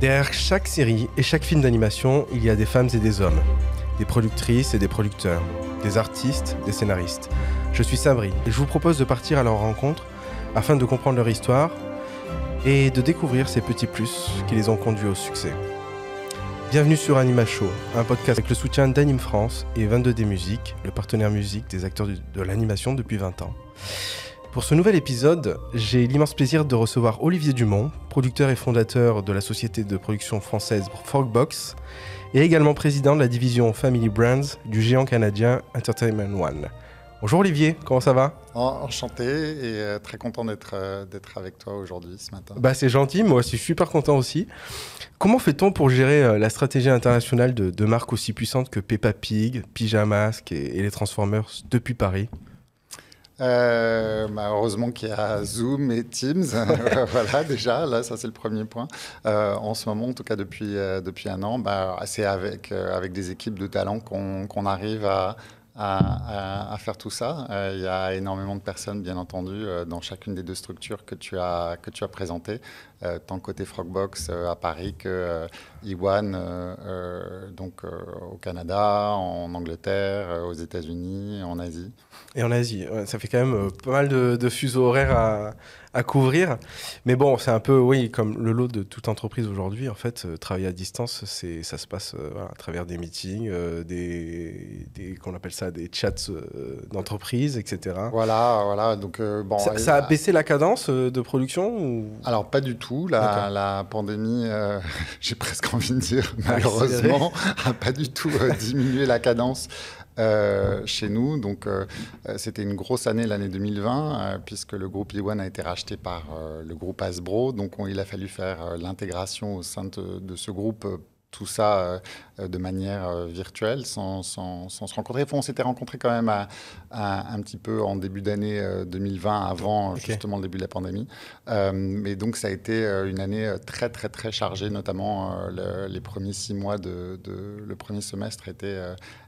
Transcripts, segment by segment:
Derrière chaque série et chaque film d'animation, il y a des femmes et des hommes, des productrices et des producteurs, des artistes, des scénaristes. Je suis Sabri et je vous propose de partir à leur rencontre afin de comprendre leur histoire et de découvrir ces petits plus qui les ont conduits au succès. Bienvenue sur Anima Show, un podcast avec le soutien d'Anime France et 22D Musique, le partenaire musique des acteurs de l'animation depuis 20 ans. Pour ce nouvel épisode, j'ai l'immense plaisir de recevoir Olivier Dumont, producteur et fondateur de la société de production française Frogbox, et également président de la division Family Brands du géant canadien Entertainment One. Bonjour Olivier, comment ça va? Enchanté et euh, très content d'être euh, d'être avec toi aujourd'hui ce matin. Bah c'est gentil, moi aussi je suis super content aussi. Comment fait-on pour gérer euh, la stratégie internationale de, marques aussi puissantes que Peppa Pig, Pyjamasque et, et les Transformers depuis Paris? Euh, heureusement qu'il y a Zoom et Teams. voilà, déjà, là, ça c'est le premier point. Euh, en ce moment, en tout cas depuis, euh, depuis un an, bah, c'est avec, euh, avec des équipes de talents qu'on arrive à, à, faire tout ça. Euh, il y a énormément de personnes, bien entendu, euh, dans chacune des deux structures que tu as, que tu as présentées, euh, tant côté Frogbox à Paris que Iwan, donc au Canada, en Angleterre, aux États-Unis, en Asie. Et en Asie, ça fait quand même pas mal de, de fuseaux horaires à, à couvrir. Mais bon, c'est un peu, oui, comme le lot de toute entreprise aujourd'hui. En fait, euh, travailler à distance, c'est, ça se passe euh, à travers des meetings, euh, des, des qu'on appelle ça des chats d'entreprise, etc. Voilà, voilà. Donc bon, ça, a baissé la cadence de production ou... Alors pas du tout. La, la pandémie, j'ai presque envie de dire, malheureusement, a pas du tout diminué la cadence. Euh, chez nous. Donc, euh, c'était une grosse année l'année 2020, euh, puisque le groupe Iwan a été racheté par le groupe Hasbro. Donc, il a fallu faire l'intégration au sein de, ce groupe tout ça de manière virtuelle, sans, sans, se rencontrer. on s'était rencontrés quand même à, un petit peu en début d'année 2020, avant justement le début de la pandémie. mais donc ça a été une année très très très chargée, notamment les premiers six mois de, de, le premier semestre était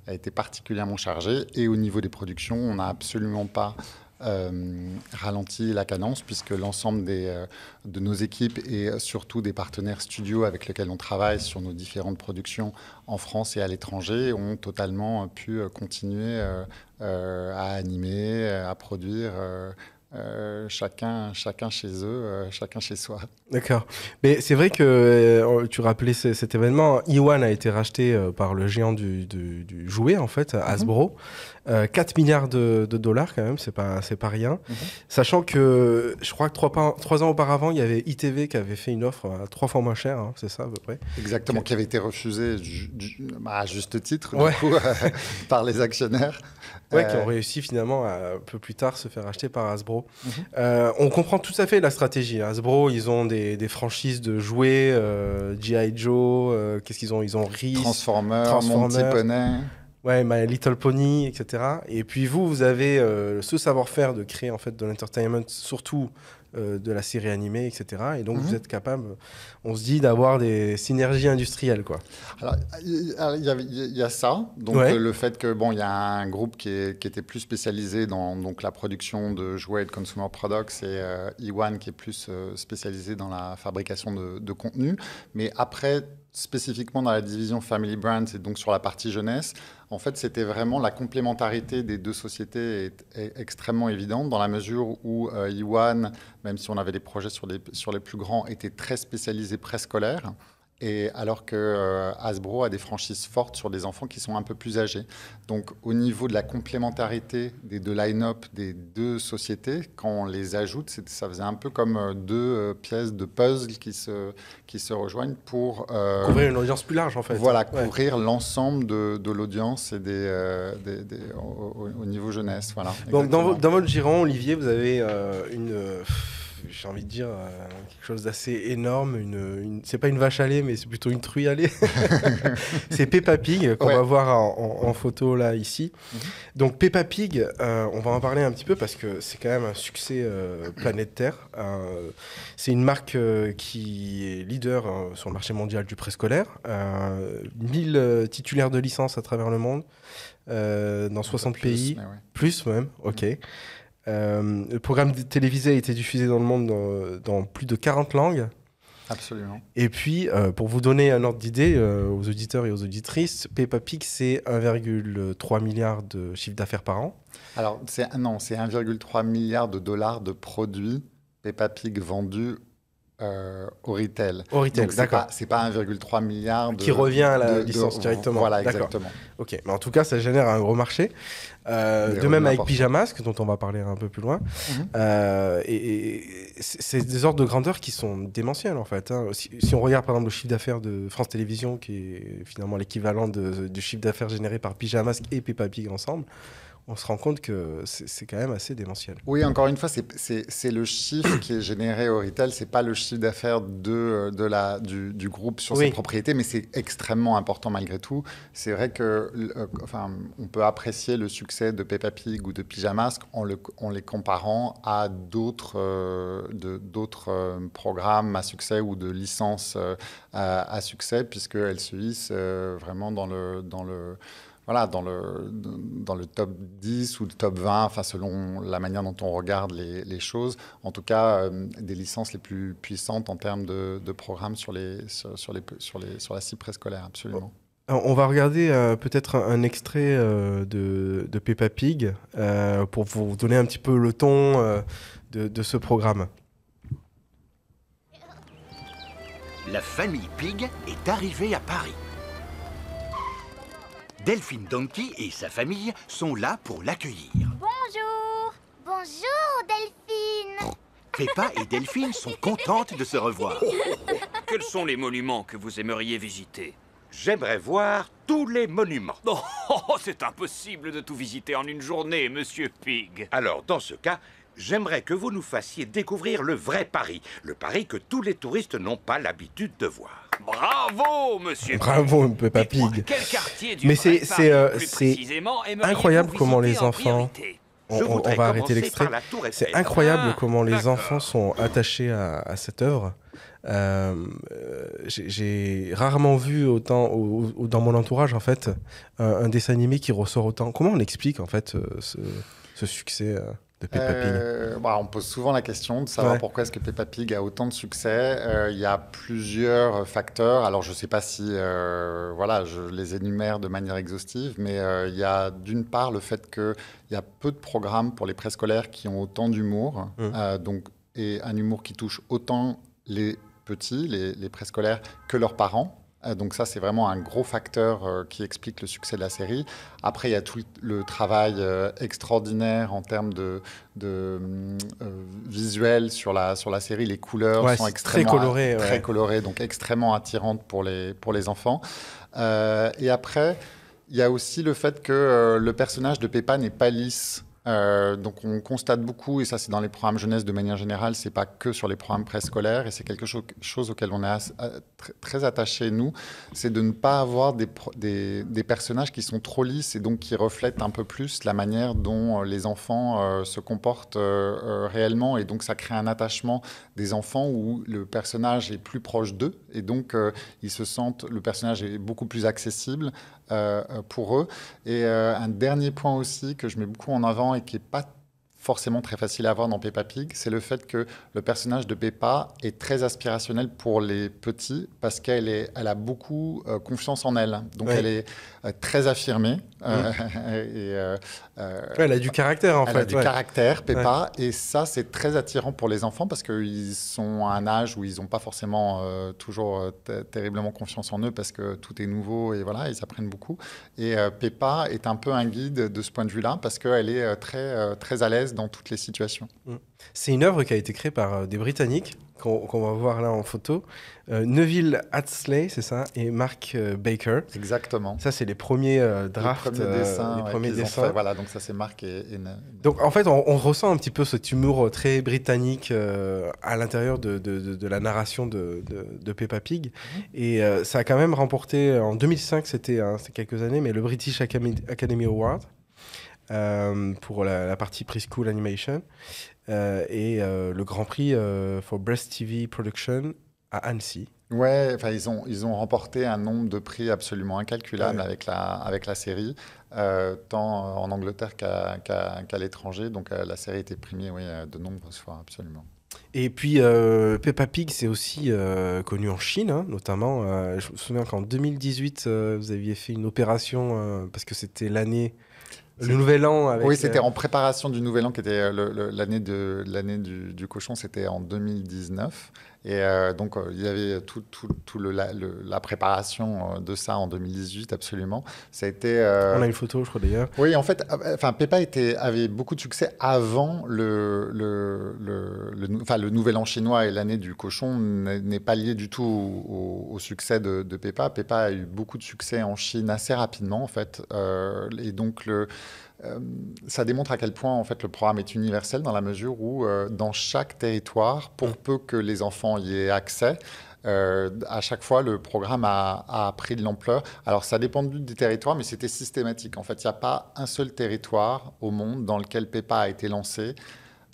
a été particulièrement chargé. Et au niveau des productions, on n'a absolument pas euh, ralenti la cadence puisque l'ensemble euh, de nos équipes et surtout des partenaires studios avec lesquels on travaille sur nos différentes productions en France et à l'étranger ont totalement pu continuer euh, à animer, à produire euh, chacun, chacun chez eux, euh, chacun chez soi. D'accord. Mais c'est vrai que euh, tu rappelais cet événement. Iwan a été racheté par le géant du, jouet, en fait, mhm. Hasbro. 4 milliards de, dollars, quand même, c'est pas, c'est pas rien. Mhm. Sachant que je crois que trois, ans auparavant, il y avait ITV qui avait fait une offre à trois fois moins cher, hein, c'est ça à peu près. Exactement, qui avait été refusée bah, à juste titre, du coup, par les actionnaires. Ouais, qui ont réussi finalement un peu plus tard se faire acheter par Hasbro. Mhm. Euh, on comprend tout à fait la stratégie. Hasbro, ils ont des, des franchises de jouets, euh, G.I. Joe, euh, qu'est-ce qu'ils ont? Ils ont Reese, Transformers, Transformers Monty. Ouais, My Little Pony, etc. Et puis vous, vous avez ce savoir-faire de créer en fait de l'entertainment, surtout euh, de la série animée, etc. Et donc, vous mhm. êtes capable, on se dit, d'avoir des synergies industrielles, quoi. Alors, il y, a ça. Donc, euh, le fait que, bon, il y a un groupe qui, était plus spécialisé dans donc, la production de jouets et de consumer products et euh, Iwan qui est plus spécialisé dans la fabrication de, de contenu. Mais après, spécifiquement dans la division Family Brands et donc sur la partie jeunesse, en fait, c'était vraiment la complémentarité des deux sociétés est, extrêmement évidente dans la mesure où euh, Iwan, même si on avait des projets sur les, sur les plus grands, était très spécialisé préscolaire. Et alors que euh, Hasbro a des franchises fortes sur des enfants qui sont un peu plus âgés. Donc au niveau de la complémentarité des deux line-up des deux sociétés, quand on les ajoute, ça faisait un peu comme euh, deux euh, pièces de puzzle qui se, qui se rejoignent pour... couvrir une audience plus large en fait. Voilà, couvrir l'ensemble de, de l'audience et des, au, niveau jeunesse. Voilà, Donc dans, dans, votre giron, Olivier, vous avez une j'ai envie de dire, euh, quelque chose d'assez énorme. Une, c'est pas une vache à lait, mais c'est plutôt une truie à lait. c'est Peppa Pig qu'on va voir en, photo là ici. Mhm. Donc Peppa Pig, euh, on va en parler un petit peu parce que c'est quand même un succès euh, planétaire. c'est une marque qui est leader sur le marché mondial du préscolaire. 1000 titulaires de licence à travers le monde. dans 60 pays, plus même, ok. Euh, le programme télévisé a été diffusé dans le monde dans, plus de 40 langues. Absolument. Et puis, pour vous donner un ordre d'idée aux auditeurs et aux auditrices, Peppa Pig, c'est 1,3 milliard de chiffre d'affaires par an. Alors, non, c'est 1,3 milliard de dollars de produits Peppa Pig vendus euh, au retail. Au retail, d'accord. C'est pas, pas 1,3 milliard qui revient à la licence directement. Voilà, exactement. Ok, mais en tout cas, ça génère un gros marché. Euh, de même avec Pyjamasque, dont on va parler un peu plus loin. Mhm. Euh, et, c'est des ordres de grandeur qui sont démentiels en fait. Hein. Si, on regarde par exemple le chiffre d'affaires de France Télévisions, qui est finalement l'équivalent du chiffre d'affaires généré par Pyjamasque et Peppa Pig ensemble, on se rend compte que c'est quand même assez démentiel. Oui, encore une fois, c'est le chiffre qui est généré au retail, c'est pas le chiffre d'affaires de, de la, du, du groupe sur ses propriétés, mais c'est extrêmement important malgré tout. C'est vrai que, euh, enfin, on peut apprécier le succès de Peppa Pig ou de Pyjamasque en, le, en les comparant à d'autres euh, euh, programmes à succès ou de licences à, à, succès, puisqu'elles se hissent vraiment dans le, dans le voilà, dans le, dans le top 10 ou le top 20, enfin, selon la manière dont on regarde les, les choses. En tout cas, euh, des licences les plus puissantes en termes de, de programmes sur, les, sur, les, sur, les, sur la cible préscolaire, absolument. On va regarder euh, peut-être un, extrait euh, de, de, Peppa Pig pour vous donner un petit peu le ton de, de ce programme. La famille Pig est arrivée à Paris. Delphine Donkey et sa famille sont là pour l'accueillir. Bonjour Bonjour, Delphine Peppa et Delphine sont contentes de se revoir. Quels sont les monuments que vous aimeriez visiter? J'aimerais voir tous les monuments. Oh, c'est impossible de tout visiter en une journée, Monsieur Pig. Alors, dans ce cas, j'aimerais que vous nous fassiez découvrir le vrai Paris. Le Paris que tous les touristes n'ont pas l'habitude de voir. Bravo, monsieur. Bravo, Peppa Pig. Quel quartier du Mais c'est euh, incroyable comment les enfants. On, va arrêter l'extrait. C'est incroyable ah, comment les enfants sont attachés à, cette œuvre. Euh, j'ai rarement vu autant dans mon entourage en fait un, dessin animé qui ressort autant. Comment on explique en fait euh, ce, succès euh, bah, on pose souvent la question de savoir pourquoi est-ce que Peppa Pig a autant de succès. Euh, il y a plusieurs facteurs. Alors, je ne sais pas si euh, voilà, je les énumère de manière exhaustive, mais il y a d'une part le fait qu'il y a peu de programmes pour les préscolaires qui ont autant d'humour, mmh. donc, et un humour qui touche autant les petits, les, les préscolaires, que leurs parents. Euh, donc ça, c'est vraiment un gros facteur euh, qui explique le succès de la série. Après, il y a tout le travail euh, extraordinaire en termes de, visuel sur la, sur la série. Les couleurs sont extrêmement très colorées, très colorées, donc extrêmement attirantes pour les, pour les enfants. et après, il y a aussi le fait que le personnage de Peppa n'est pas lisse. Euh, donc on constate beaucoup, et ça c'est dans les programmes jeunesse de manière générale, c'est pas que sur les programmes préscolaires, et c'est quelque chose, auquel on est très attaché nous, c'est de ne pas avoir des, personnages qui sont trop lisses et donc qui reflètent un peu plus la manière dont euh, les enfants euh, se comportent réellement, et donc ça crée un attachement des enfants où le personnage est plus proche d'eux, et donc ils se sentent, le personnage est beaucoup plus accessible pour eux. Et un dernier point aussi que je mets beaucoup en avant et qui n'est pas forcément très facile à voir dans Peppa Pig, c'est le fait que le personnage de Peppa est très aspirationnel pour les petits parce qu'elle elle a beaucoup euh, confiance en elle. Donc elle est euh, très affirmée. Euh, mmh. et, elle a du caractère en elle fait. Elle a du caractère, Peppa. Et ça, c'est très attirant pour les enfants parce qu'ils sont à un âge où ils n'ont pas forcément toujours terriblement confiance en eux parce que tout est nouveau et voilà, ils apprennent beaucoup. Et Peppa est un peu un guide de ce point de vue-là parce qu'elle est très, très à l'aise dans toutes les situations. Mm. C'est une œuvre qui a été créée par euh, des Britanniques, qu'on va voir là en photo. Euh, Neville Hatsley, c'est ça, et Mark euh, Baker. Exactement. Ça, c'est les premiers drafts, les premiers dessins. les premiers dessins. voilà, donc ça, c'est Mark et, Donc, en fait, on, ressent un petit peu ce humour très britannique à l'intérieur de, de, la narration de, Peppa Pig. Mhm. Et ça a quand même remporté, en 2005, c'était quelques années, mais le British Academy Award. Euh, pour la, partie Preschool Animation euh, et euh, le Grand Prix for Breast TV Production à Annecy. Ouais, enfin ils ont ils ont remporté un nombre de prix absolument incalculable avec la avec la série, tant en Angleterre qu'à l'étranger. Donc la série a été primée oui, de nombreuses fois absolument. Et puis euh, Peppa Pig, c'est aussi connu en Chine, hein, notamment. Je me souviens qu'en 2018, vous aviez fait une opération parce que c'était l'année le nouvel an avec, Oui, c'était en préparation du nouvel an qui était l'année de l'année du, du, cochon, c'était en 2019. Et euh, donc, euh, il y avait tout, tout, tout le, la, la, préparation euh, de ça en 2018, absolument. Ça a été. On a une photo, je crois d'ailleurs. Oui, en fait, enfin, Peppa était, avait beaucoup de succès avant le, le, le, enfin, le Nouvel An chinois et l'année du cochon n'est pas lié du tout au, succès de, de, Peppa. Peppa a eu beaucoup de succès en Chine assez rapidement, en fait. et donc, le euh, ça démontre à quel point en fait le programme est universel dans la mesure où euh, dans chaque territoire, pour peu que les enfants y aient accès, euh, à chaque fois, le programme a, pris de l'ampleur. Alors, ça dépend du territoire, mais c'était systématique. En fait, il n'y a pas un seul territoire au monde dans lequel PEPA a été lancé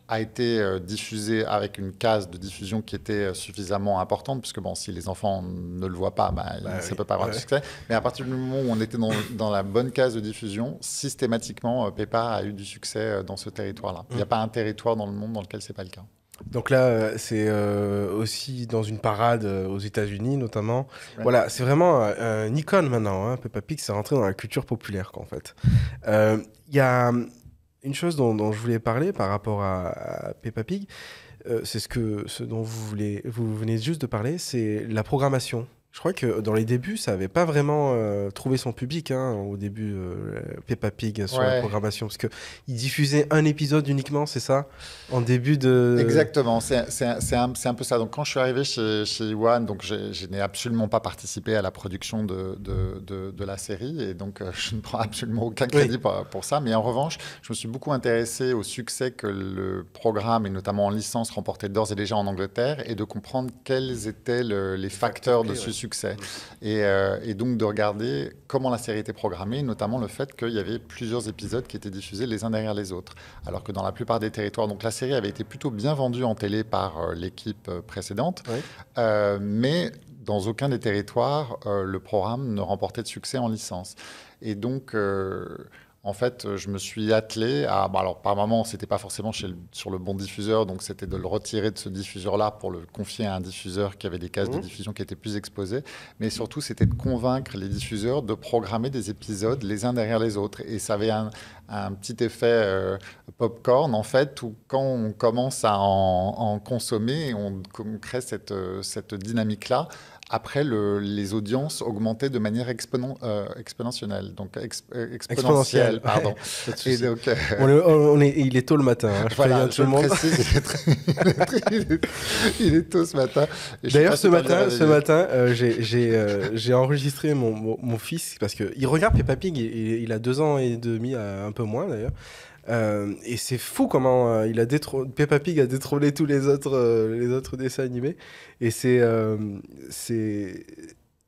a été euh, diffusé avec une case de diffusion qui était euh, suffisamment importante, puisque bon, si les enfants ne le voient pas, bah, bah ça ne peut pas avoir de succès. Mais à partir du moment où on était dans, dans la bonne case de diffusion, systématiquement, euh, Peppa a eu du succès dans ce territoire-là. Il n'y a mm. pas un territoire dans le monde dans lequel ce n'est pas le cas. Donc là, c'est aussi dans une parade aux États-Unis, notamment. Voilà, c'est vraiment une icône maintenant. Hein. Peppa Pig, c'est rentré dans la culture populaire, quoi, en fait. Il y a une chose dont, je voulais parler par rapport à, Peppa Pig, euh, c'est ce, ce dont vous venez juste de parler, c'est la programmation. Je crois que dans les débuts, ça n'avait pas vraiment euh, trouvé son public hein, au début, euh, Peppa Pig sur la programmation, parce qu'il diffusait un épisode uniquement, c'est ça? En début de... Exactement, c'est un, un, peu ça. Donc quand je suis arrivé chez, chez Iwan, donc je n'ai absolument pas participé à la production de, de, de, la série, et donc euh, je ne prends absolument aucun crédit pour, pour, ça. Mais en revanche, je me suis beaucoup intéressé au succès que le programme, et notamment en licence, remportait d'ores et déjà en Angleterre, et de comprendre quels étaient les facteurs de ce succès succès. Euh, et, donc de regarder comment la série était programmée, notamment le fait qu'il y avait plusieurs épisodes qui étaient diffusés les uns derrière les autres. Alors que dans la plupart des territoires, donc la série avait été plutôt bien vendue en télé par euh, l'équipe euh, précédente, mais dans aucun des territoires, le programme ne remportait de succès en licence. Et donc en fait, euh, je me suis attelé à. Bah, alors, par moment, c'était pas forcément sur le bon diffuseur, donc c'était de le retirer de ce diffuseur-là pour le confier à un diffuseur qui avait des cases de mmh. diffusion qui étaient plus exposées. Mais surtout, c'était de convaincre les diffuseurs de programmer des épisodes les uns derrière les autres. Et ça avait un, petit effet euh, popcorn, en fait, où quand on commence à en, consommer, on, crée cette, euh, cette dynamique-là après, le, les audiences augmentaient de manière euh, exponentielle. Donc, euh, exponentielle, pardon. Et donc, euh, on est, il est tôt le matin. Hein, je voilà, tout le monde. il, est tôt ce matin. D'ailleurs, ce matin, ce matin j'ai enregistré mon, mon, fils parce qu'il regarde Peppa Pig. Il, il, a deux ans et demi, un peu moins d'ailleurs. Euh, et c'est fou comment euh, il a Peppa Pig a détrôné tous les autres, euh, les autres dessins animés. Et c'est, c'est.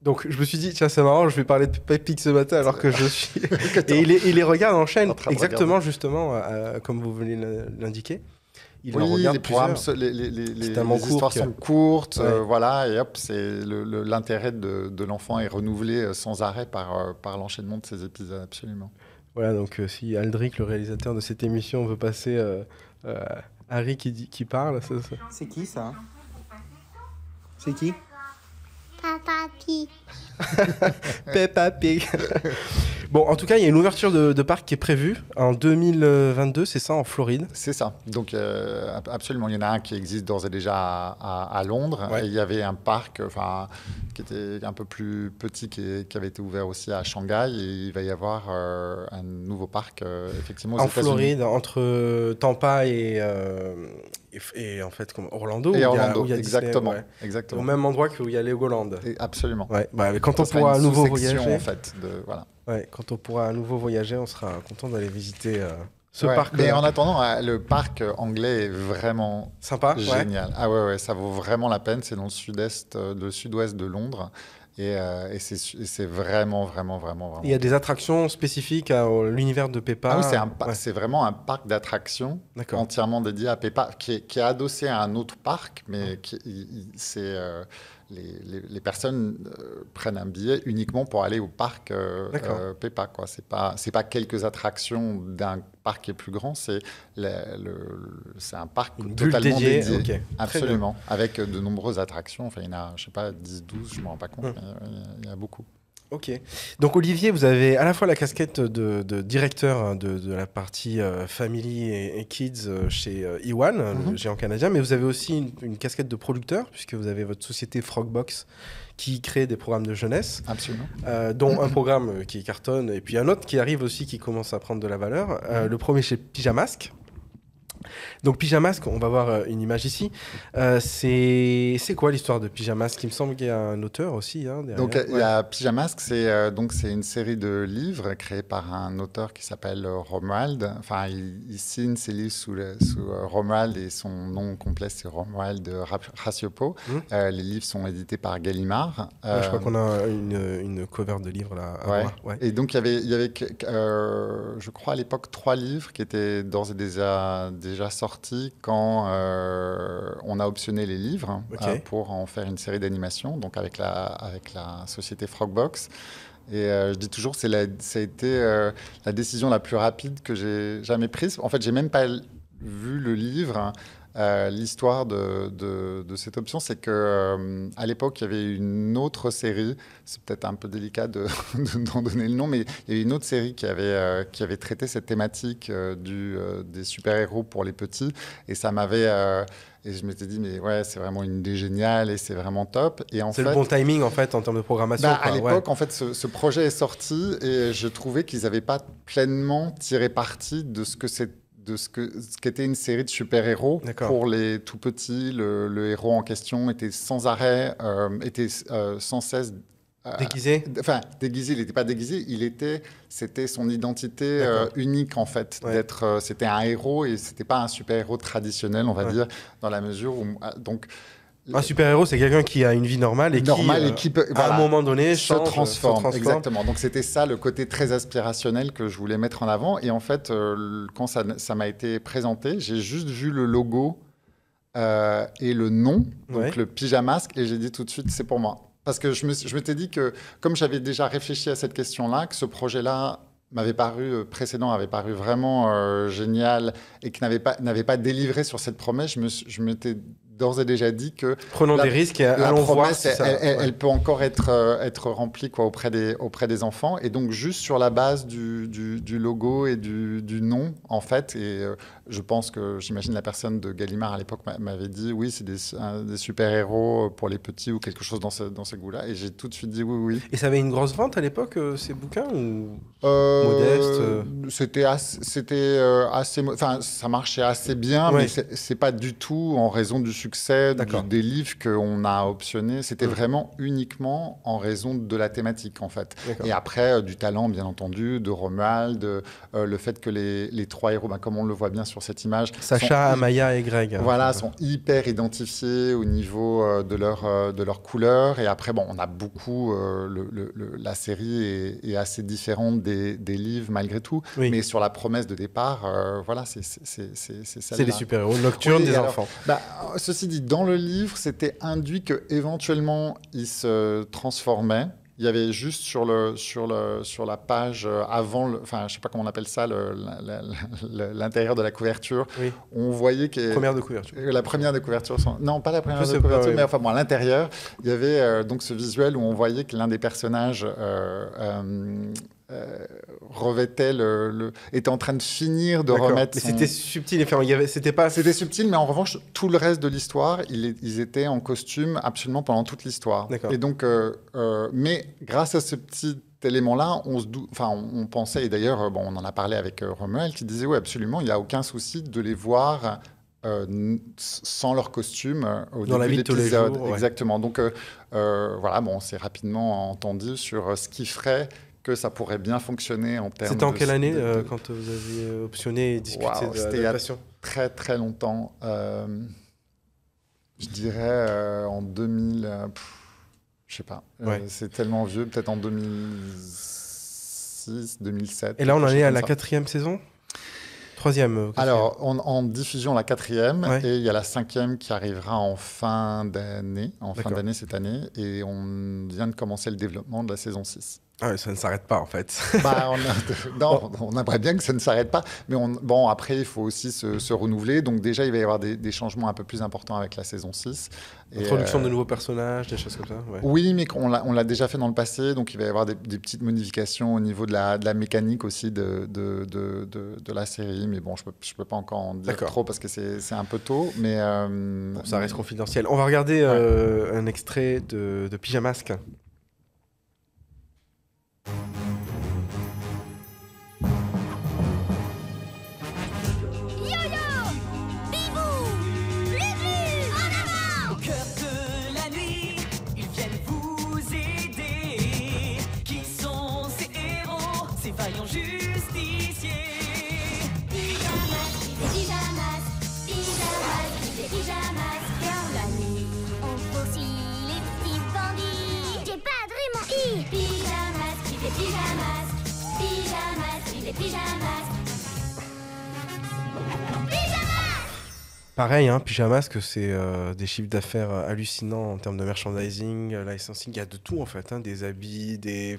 Donc je me suis dit tiens c'est marrant je vais parler de Peppa Pig ce matin alors que je suis et il, les, il les regarde en chaîne exactement justement comme vous venez l'indiquer. Il oui, regarde les programmes, les, les, les, les histoires sont courtes, voilà, et hop, c'est l'intérêt de, de l'enfant est renouvelé sans arrêt par, par l'enchaînement de ces épisodes, absolument. Voilà, donc euh, si Aldric, le réalisateur de cette émission, veut passer euh, euh, Harry qui, dit, qui parle, ça, c'est qui ça? C'est qui? Papa Pig. Peppa Pig. bon, en tout cas, il y a une ouverture de, parc qui est prévue en 2022, c'est ça, en Floride? C'est ça. Donc, absolument. Il y en a un qui existe d'ores et déjà à, Londres. Et il y avait un parc, enfin, qui était un peu plus petit, qui, qui, avait été ouvert aussi à Shanghai. Et il va y avoir euh, un nouveau parc, euh, effectivement, aux En Floride, entre Tampa et, euh, et, en fait, comme Orlando. Et Orlando, exactement, exactement. Au même endroit où il y a Legoland. Et absolument. Ouais, bah, quand on pourra à nouveau voyager. En fait, de, voilà. Ouais, quand on pourra à nouveau voyager, on sera content d'aller visiter ce parc. Mais en attendant, euh, le parc anglais est vraiment sympa, génial. Ah ouais, ouais, ça vaut vraiment la peine. C'est dans le sud-est, euh, le sud-ouest de Londres. Et, euh, et c'est vraiment, vraiment, vraiment, vraiment. Il y a des attractions spécifiques à l'univers de Peppa. Ah c'est vraiment un parc d'attractions entièrement dédié à Peppa, qui est, qui est, adossé à un autre parc, mais c'est les, personnes prennent un billet uniquement pour aller au parc Peppa. Quoi. C'est pas, c'est pas quelques attractions d'un parc qui est plus grand, c'est un parc totalement dédié. Absolument, avec de nombreuses attractions. Enfin, il y en a, je sais pas, 10, 12, je ne me rends pas compte, hum. mais il y a beaucoup. Ok. Donc Olivier, vous avez à la fois la casquette de, directeur hein, de, la partie euh, Family et, Kids euh, chez euh, Iwan, le mhm. géant canadien, mais vous avez aussi une, casquette de producteur, puisque vous avez votre société Frogbox qui crée des programmes de jeunesse. Absolument. dont un programme qui cartonne, et puis un autre qui arrive aussi qui commence à prendre de la valeur. Mhm. Le premier chez Pyjamasque. Donc Pyjamasque, on va voir euh, une image ici. Euh, c'est quoi l'histoire de Pyjamasque Il me semble qu'il y a un auteur aussi. Hein, donc il y a Pyjamasque, c'est euh, une série de livres créés par un auteur qui s'appelle Romuald. Enfin, il, signe ses livres sous, sous Romuald et son nom complet c'est Romuald Raciopo. Mmh. les livres sont édités par Gallimard. je crois qu'on a une, une, cover de livres là. À Et donc il y avait, il y avait je crois à l'époque trois livres qui étaient d'ores et déjà, déjà sortis quand euh, on a optionné les livres hein, euh, pour en faire une série d'animation, donc avec la, avec la société Frogbox. Et euh, je dis toujours, c'est ça a été la décision la plus rapide que j'ai jamais prise. En fait, j'ai même pas vu le livre. Euh, l'histoire de, de, cette option, c'est que euh, à l'époque, il y avait une autre série. C'est peut-être un peu délicat d'en donner le nom, mais il y avait une autre série qui avait, euh, qui avait traité cette thématique du, des super-héros pour les petits. Et ça m'avait. et je m'étais dit, mais ouais, c'est vraiment une idée géniale et c'est vraiment top. Et c'est le bon timing, en fait, en termes de programmation. Bah, à l'époque, en fait, ce, ce, projet est sorti et je trouvais qu'ils n'avaient pas pleinement tiré parti de ce que c'est de ce que ce qu'était une série de super-héros pour les tout petits. Le, héros en question était sans arrêt, euh, était euh, sans cesse euh, déguisé. Enfin, déguisé. Il n'était pas déguisé. Il était, c'était son identité unique en fait. D'être, c'était un héros et c'était pas un super-héros traditionnel, on va dire, dans la mesure où donc un super-héros, c'est quelqu'un qui a une vie normale et qui, euh, à un moment donné, se, transforme. Exactement. Donc c'était ça le côté très aspirationnel que je voulais mettre en avant. Et en fait, euh, quand ça m'a été présenté, j'ai juste vu le logo euh, et le nom, donc le pyjamasque, et j'ai dit tout de suite, c'est pour moi. Parce que je m'étais dit que, comme j'avais déjà réfléchi à cette question-là, que ce projet-là m'avait paru précédent avait paru vraiment génial et qui n'avait pas n'avait pas délivré sur cette promesse, je m'étais d'ores et déjà dit que prenons des risques et allons voir elle, peut encore être euh, être remplie quoi auprès des auprès des enfants. Et donc juste sur la base du, du, logo et du, du, nom en fait et euh, je pense que j'imagine la personne de Gallimard à l'époque m'avait dit oui c'est des, des super héros pour les petits ou quelque chose dans ce dans ce goût là et j'ai tout de suite dit oui oui. Et ça avait une grosse vente à l'époque euh, ces bouquins ou modeste c'était c'était assez enfin ça marchait assez bien mais c'est pas du tout en raison du succès succès des livres qu'on a optionnés, c'était mm. vraiment uniquement en raison de la thématique, en fait. Et après, euh, du talent, bien entendu, de Romuald, euh, le fait que les, les trois héros, ben, comme on le voit bien sur cette image... Sacha, Amaya et Greg. Voilà, sont hyper identifiés au niveau euh, de, leur, de leur couleur. Et après, bon, on a beaucoup... Le, la série est, assez différente des, des, livres, malgré tout. Mais sur la promesse de départ, voilà, c'est ça. C'est les super-héros nocturnes des enfants. Bah, ceci dit, dans le livre, c'était induit que éventuellement il se transformait. Il y avait juste sur, le, sur, le, sur la page euh, avant, le, enfin, je sais pas comment on appelle ça, l'intérieur de la couverture, on voyait que première de couverture. La première de couverture, non pas la première de couverture, mais enfin bon, à l'intérieur, il y avait euh, donc ce visuel où on voyait que l'un des personnages euh, euh, revêtait le, était en train de finir de remettre. Mais c'était subtil, c'était pas. C'était subtil, mais en revanche, tout le reste de l'histoire, ils, étaient en costume absolument pendant toute l'histoire. Et donc, euh, euh, mais grâce à ce petit élément-là, on se enfin, on, pensait, et d'ailleurs, bon, on en a parlé avec Romuald, qui disait oui, absolument, il n'y a aucun souci de les voir. sans leur costume au Dans début de l'épisode. Exactement. Donc voilà, bon, on s'est rapidement entendu sur ce qui ferait que ça pourrait bien fonctionner en termes. C'était en quelle année euh, quand vous avez optionné et discuté wow, de a très très longtemps. Euh, je dirais euh, en 2000. je sais pas. c'est tellement vieux, peut-être en 2006, 2007. Et là, on en est à la quatrième saison? Troisième. Alors, en diffusion, la quatrième, et il y a la cinquième qui arrivera en fin d'année, en fin d'année cette année, et on vient de commencer le développement de la saison 6. Ah, ça ne s'arrête pas en fait. Bah, on non, on aimerait bien que ça ne s'arrête pas, mais on... bon, après, il faut aussi se, renouveler. Donc déjà, il va y avoir des, changements un peu plus importants avec la saison 6. Introduction de euh, nouveaux personnages, des choses comme ça Oui, mais on l'a déjà fait dans le passé, donc il va y avoir des, petites modifications au niveau de la, de la mécanique aussi de, de, de, de, la série. Mais bon, je ne peux, je peux pas encore en dire trop parce que c'est un peu tôt. Mais, euh, ça reste confidentiel. On va regarder euh, un extrait de, de Pyjamasque. Thank you Pareil, hein, Pyjamasque, c'est euh, des chiffres d'affaires euh, hallucinants en termes de merchandising, euh, licensing. Il y a de tout en fait, hein, des habits, des,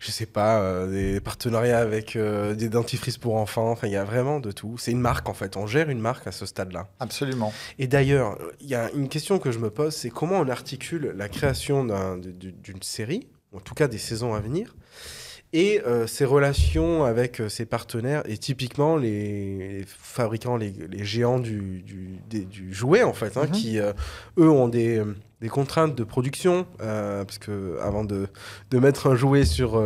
je sais pas, des partenariats avec des dentifrices pour enfants. Enfin, il y a vraiment de tout. C'est une marque en fait. On gère une marque à ce stade-là. Absolument. Et d'ailleurs, il y a une question que je me pose, c'est comment on articule la création d'une série, en tout cas des saisons à venir, et euh, ses relations avec euh, ses partenaires, et typiquement les, fabricants, les, géants du, du, jouet, en fait, hein, mhm. qui, euh, eux, ont des, des, contraintes de production, parce que avant de, de, mettre un jouet sur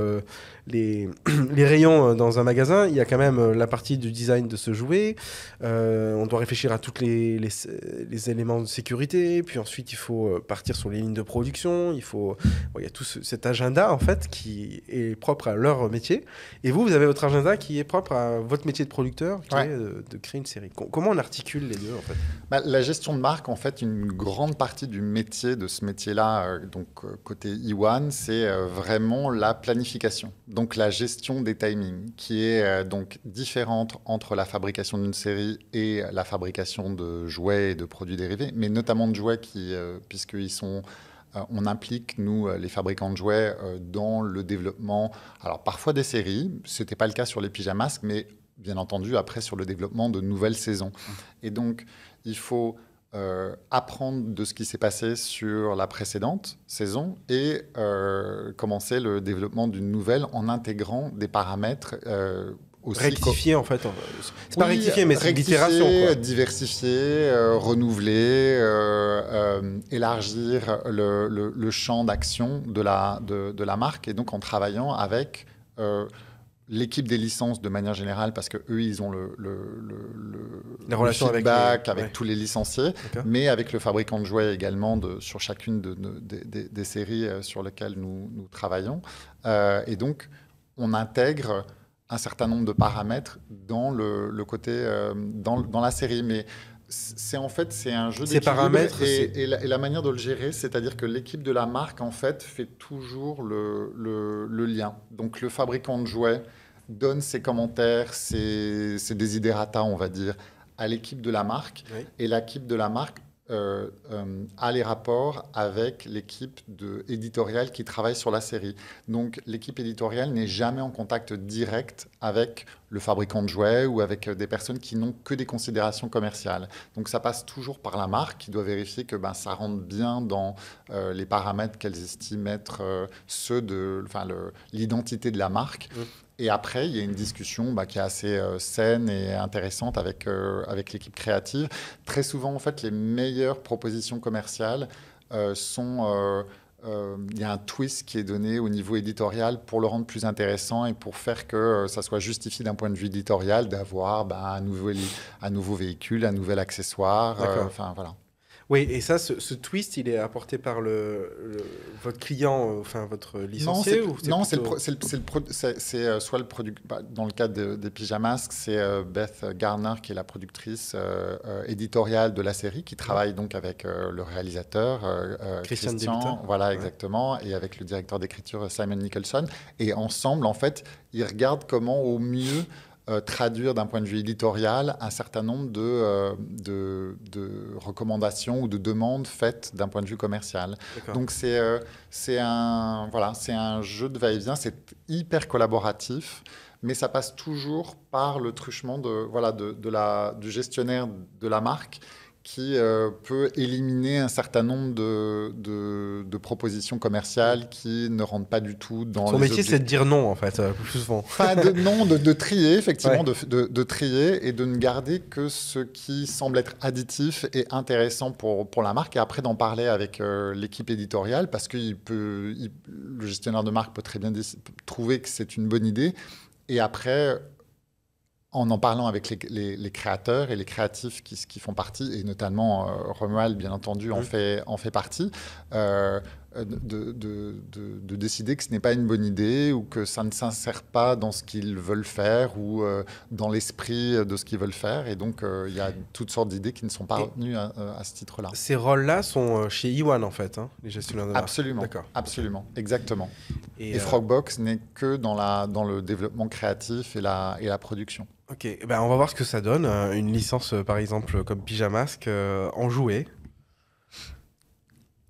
les, les, rayons dans un magasin, il y a quand même la partie du design de ce jouet. on doit réfléchir à tous les, les, éléments de sécurité. Puis ensuite, il faut partir sur les lignes de production. Il faut, il y a tout cet agenda en fait qui est propre à leur métier. Et vous, vous avez votre agenda qui est propre à votre métier de producteur, qui est de, créer une série. comment on articule les deux en fait? Bah, La gestion de marque, en fait, une grande partie du métier de ce métier-là, euh, donc euh, côté Iwan, c'est euh, vraiment la planification donc la gestion des timings, qui est donc différente entre la fabrication d'une série et la fabrication de jouets et de produits dérivés, mais notamment de jouets qui, puisqu'ils sont on implique, nous, les fabricants de jouets, dans le développement, alors parfois des séries, ce n'était pas le cas sur les pyjamas, mais bien entendu, après, sur le développement de nouvelles saisons. Et donc, il faut euh, apprendre de ce qui s'est passé sur la précédente saison et euh, commencer le développement d'une nouvelle en intégrant des paramètres euh, aussi. Rectifier en fait. C'est pas rectifier, mais c'est l'itération. Diversifier, renouveler, élargir le, champ d'action de la, de, de, la marque et donc en travaillant avec l'équipe des licences de manière générale, parce que eux, ils ont le, le, le, feedback avec, tous les licenciés, mais avec le fabricant de jouets également de, sur chacune de, des séries euh, sur lesquelles nous, nous travaillons. Euh, et donc, on intègre un certain nombre de paramètres dans le, côté, euh, dans, dans, la série. Mais c'est en fait c'est un jeu de paramètres et, et, la, et, la, manière de le gérer, c'est-à-dire que l'équipe de la marque en fait fait toujours le, le, le, lien. Donc le fabricant de jouets donne ses commentaires, ses, ses desiderata, on va dire, à l'équipe de la marque. Et l'équipe de la marque euh, euh, a les rapports avec l'équipe éditoriale qui travaille sur la série. Donc l'équipe éditoriale n'est jamais en contact direct avec le fabricant de jouets ou avec euh, des personnes qui n'ont que des considérations commerciales. Donc ça passe toujours par la marque qui doit vérifier que ben, ça rentre bien dans les paramètres qu'elles estiment être ceux de l'identité de la marque. Mmh. Et après, il y a une discussion bah, qui est assez euh, saine et intéressante avec, euh, avec l'équipe créative. Très souvent, en fait, les meilleures propositions commerciales euh, sont... il y a un twist qui est donné au niveau éditorial pour le rendre plus intéressant et pour faire que ça soit justifié d'un point de vue éditorial d'avoir bah, un, nouveau, un nouveau véhicule, un nouvel accessoire. Enfin, voilà. Oui, et ça, ce, twist, il est apporté par le, votre client, euh, enfin votre licencié Non, c'est euh, soit le produit. Bah, dans le cas des pyjamas, c'est euh, Beth Garner qui est la productrice éditoriale de la série, qui travaille donc avec le réalisateur Christian, Christian voilà exactement, et avec le directeur d'écriture Simon Nicholson. Et ensemble, en fait, ils regardent comment au mieux traduire d'un point de vue éditorial un certain nombre de, de, recommandations ou de demandes faites d'un point de vue commercial. Donc c'est c'est un, voilà, un jeu de va-et-vient, c'est hyper collaboratif mais ça passe toujours par le truchement de, voilà, de, de la, du gestionnaire de la marque qui euh, peut éliminer un certain nombre de, de, propositions commerciales qui ne rentrent pas du tout dans Son métier, c'est de dire non, en fait, euh, plus souvent. Pas de non, de, trier, effectivement, de, trier et de ne garder que ce qui semble être additif et intéressant pour, pour la marque. Et après, d'en parler avec euh, l'équipe éditoriale, parce que peut, le gestionnaire de marque peut très bien trouver que c'est une bonne idée. Et après, en en parlant avec les, créateurs et les créatifs qui, qui font partie, et notamment euh, Romuald, bien entendu, en, fait, en fait partie, euh, de, de, décider que ce n'est pas une bonne idée ou que ça ne s'insère pas dans ce qu'ils veulent faire ou euh, dans l'esprit de ce qu'ils veulent faire. Et donc, il y a toutes sortes d'idées qui ne sont pas retenues à, ce titre-là. Ces rôles-là sont chez Iwan, en fait, hein, les gestionnaires de Absolument. Absolument, exactement. Et, Frogbox n'est que dans, la, dans le développement créatif et la, et la production. Ok, eh ben on va voir ce que ça donne. Euh, une licence, euh, par exemple, comme Pyjamasque, euh, en jouet.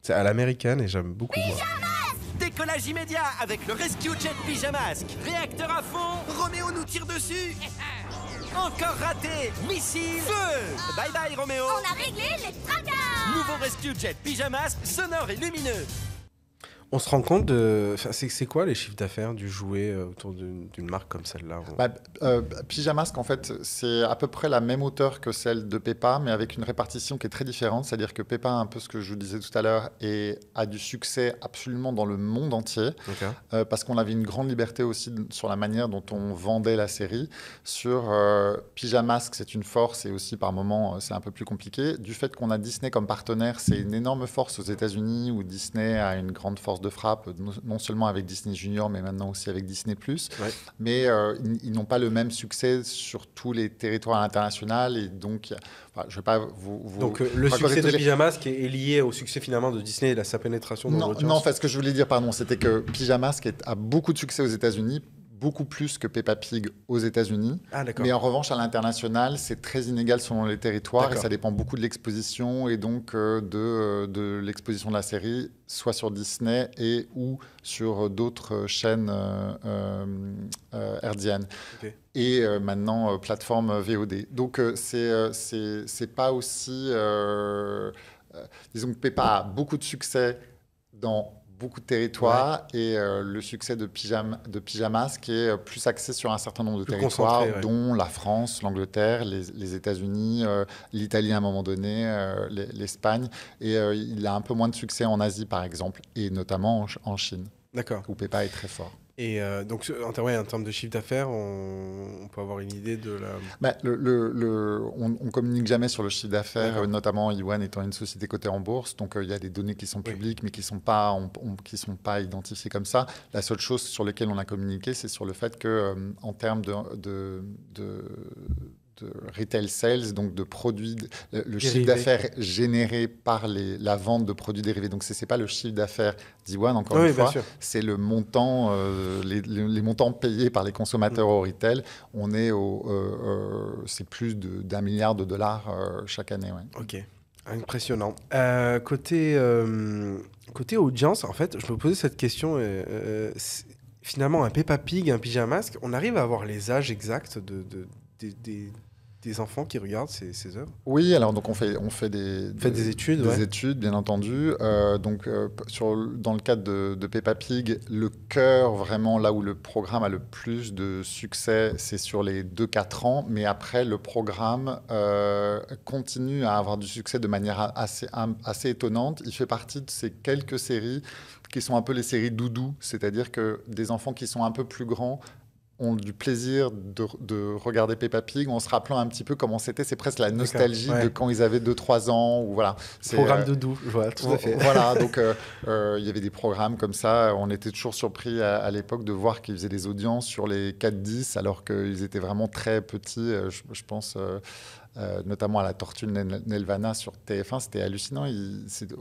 C'est à l'américaine et j'aime beaucoup. Pyjamasque Décollage immédiat avec le Rescue Jet Pyjamasque. Réacteur à fond, Roméo nous tire dessus. Encore raté. Missile. Feu. Bye bye Roméo. On a réglé les tracas. Nouveau Rescue Jet Pyjamasque, sonore et lumineux on se rend compte de. c'est quoi les chiffres d'affaires du jouet euh, autour d'une marque comme celle-là bah, euh, Pyjamasque, en fait, c'est à peu près la même hauteur que celle de Peppa, mais avec une répartition qui est très différente. C'est-à-dire que Peppa, un peu ce que je vous disais tout à l'heure, a du succès absolument dans le monde entier, euh, parce qu'on avait une grande liberté aussi sur la manière dont on vendait la série. Sur Pyjamasque, c'est une force et aussi par moments, c'est un peu plus compliqué. Du fait qu'on a Disney comme partenaire, c'est une énorme force aux États-Unis où Disney a une grande force de frappe, non seulement avec Disney Junior, mais maintenant aussi avec Disney Plus. Mais euh, ils, n'ont pas le même succès sur tous les territoires internationaux. Et donc, je vais pas vous. donc, euh, le succès de Pyjamasque est lié au succès finalement de Disney et à sa pénétration dans l'audience Non, en fait, ce que je voulais dire, pardon, c'était que Pyjamasque a beaucoup de succès aux États-Unis beaucoup plus que Peppa Pig aux États-Unis. Ah, mais en revanche, à l'international, c'est très inégal selon les territoires et ça dépend beaucoup de l'exposition et donc euh, de, euh, de l'exposition de la série, soit sur Disney et ou sur d'autres chaînes euh. Et maintenant, plateforme VOD. Donc, c'est c'est pas aussi. disons que Peppa a beaucoup de succès dans beaucoup de territoires et euh, le succès de, Pyjama, de Pyjamas qui est euh, plus axé sur un certain nombre de territoires, dont la France, l'Angleterre, les, États-Unis, euh, l'Italie à un moment donné, l'Espagne. Et il a un peu moins de succès en Asie, par exemple, et notamment en, en Chine. D'accord. Où Peppa est très fort. Et euh, donc, en, en, termes de chiffre d'affaires, on, peut avoir une idée de la. Bah, le, le, on, ne communique jamais sur le chiffre d'affaires, notamment Iwan étant une société cotée en bourse. Donc, euh, il y a des données qui sont publiques, mais qui ne sont, pas, qui sont pas identifiées comme ça. La seule chose sur laquelle on a communiqué, c'est sur le fait que, euh, en termes de, de, de de retail sales, donc de produits, le, chiffre d'affaires généré par les, la vente de produits dérivés. Donc, ce n'est pas le chiffre d'affaires d'Iwan, encore une fois, c'est le montant, euh, les, montants payés par les consommateurs au retail. On est au, euh, euh, c'est plus d'un milliard de dollars chaque année. Ok, impressionnant. côté, côté audience, en fait, je me posais cette question. finalement, un Peppa Pig, un Pyjamasque, on arrive à avoir les âges exacts de, des, des enfants qui regardent ces, ces, œuvres Oui, alors donc on fait, on fait des, des, études, des études, bien entendu. Euh, donc euh, sur, dans le cadre de, de, Peppa Pig, le cœur, vraiment là où le programme a le plus de succès, c'est sur les 2-4 ans. Mais après, le programme euh, continue à avoir du succès de manière assez, assez étonnante. Il fait partie de ces quelques séries qui sont un peu les séries doudou, c'est-à-dire que des enfants qui sont un peu plus grands ont du plaisir de, regarder Peppa Pig en se rappelant un petit peu comment c'était. C'est presque la nostalgie de quand ils avaient 2-3 ans. Ou voilà. Programme euh, de doux, voilà, tout à fait. Voilà, donc euh, euh, il y avait des programmes comme ça. On était toujours surpris à, l'époque de voir qu'ils faisaient des audiences sur les 4-10 alors qu'ils étaient vraiment très petits. je, pense notamment à la Tortue Nelvana sur TF1, c'était hallucinant.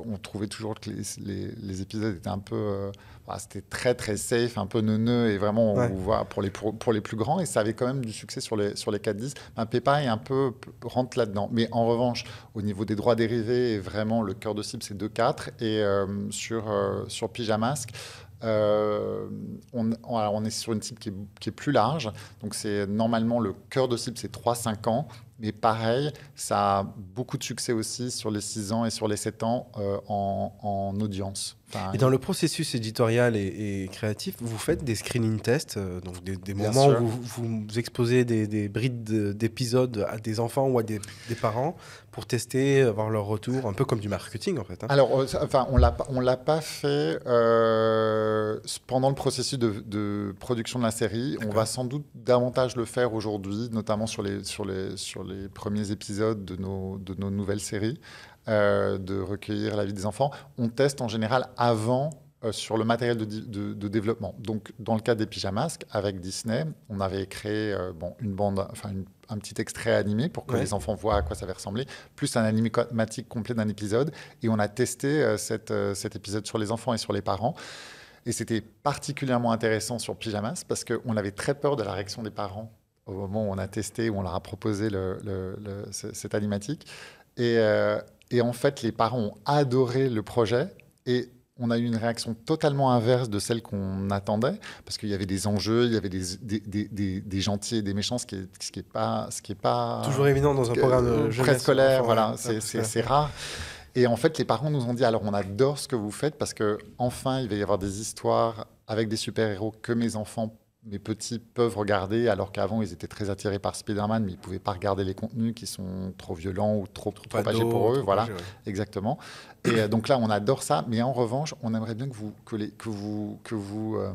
on trouvait toujours que les, les, épisodes étaient un peu bah, c'était très très safe, un peu neuneux et vraiment on voit pour les pour, les plus grands et ça avait quand même du succès sur les sur les 4-10. Un Peppa est un peu rentre là-dedans, mais en revanche au niveau des droits dérivés, vraiment le cœur de cible c'est 2-4 et euh, sur euh, sur Pyjamasque. Euh, on, on, est sur une cible qui est, qui est plus large, donc c'est normalement le cœur de cible c'est 3-5 ans, mais pareil, ça a beaucoup de succès aussi sur les 6 ans et sur les 7 ans en, en, audience et dans le processus éditorial et, créatif, vous faites des screening tests, euh, donc des, moments où vous, exposez des, brides d'épisodes à des enfants ou à des, parents pour tester, avoir leur retour, un peu comme du marketing en fait. Hein. Alors, euh, enfin, on l'a, on l'a pas fait euh, pendant le processus de, production de la série. On va sans doute davantage le faire aujourd'hui, notamment sur les, sur les, sur les premiers épisodes de nos, de nos nouvelles séries. Euh, de recueillir l'avis des enfants. On teste en général avant euh, sur le matériel de, développement. Donc, dans le cas des pyjamasques, avec Disney, on avait créé euh, bon, une bande, enfin un petit extrait animé pour que les enfants voient à quoi ça va ressembler, plus un animatique complet d'un épisode. Et on a testé cette, cet épisode sur les enfants et sur les parents. Et c'était particulièrement intéressant sur Pyjamas parce qu'on avait très peur de la réaction des parents au moment où on a testé, où on leur a proposé le, cette animatique. Et, et en fait, les parents ont adoré le projet et on a eu une réaction totalement inverse de celle qu'on attendait, parce qu'il y avait des enjeux, il y avait des, des, des, gentils et des méchants, ce qui n'est ce qui est pas, ce qui est pas toujours évident dans un programme préscolaire. Voilà, c'est rare. Et en fait, les parents nous ont dit alors on adore ce que vous faites parce que enfin il va y avoir des histoires avec des super héros que mes enfants mes petits peuvent regarder, alors qu'avant, ils étaient très attirés par Spider-Man, mais ils ne pouvaient pas regarder les contenus qui sont trop violents ou trop, trop, âgés pour eux. Voilà, exactement. Et euh, donc là, on adore ça, mais en revanche, on aimerait bien que vous, que les, que vous, que vous, euh,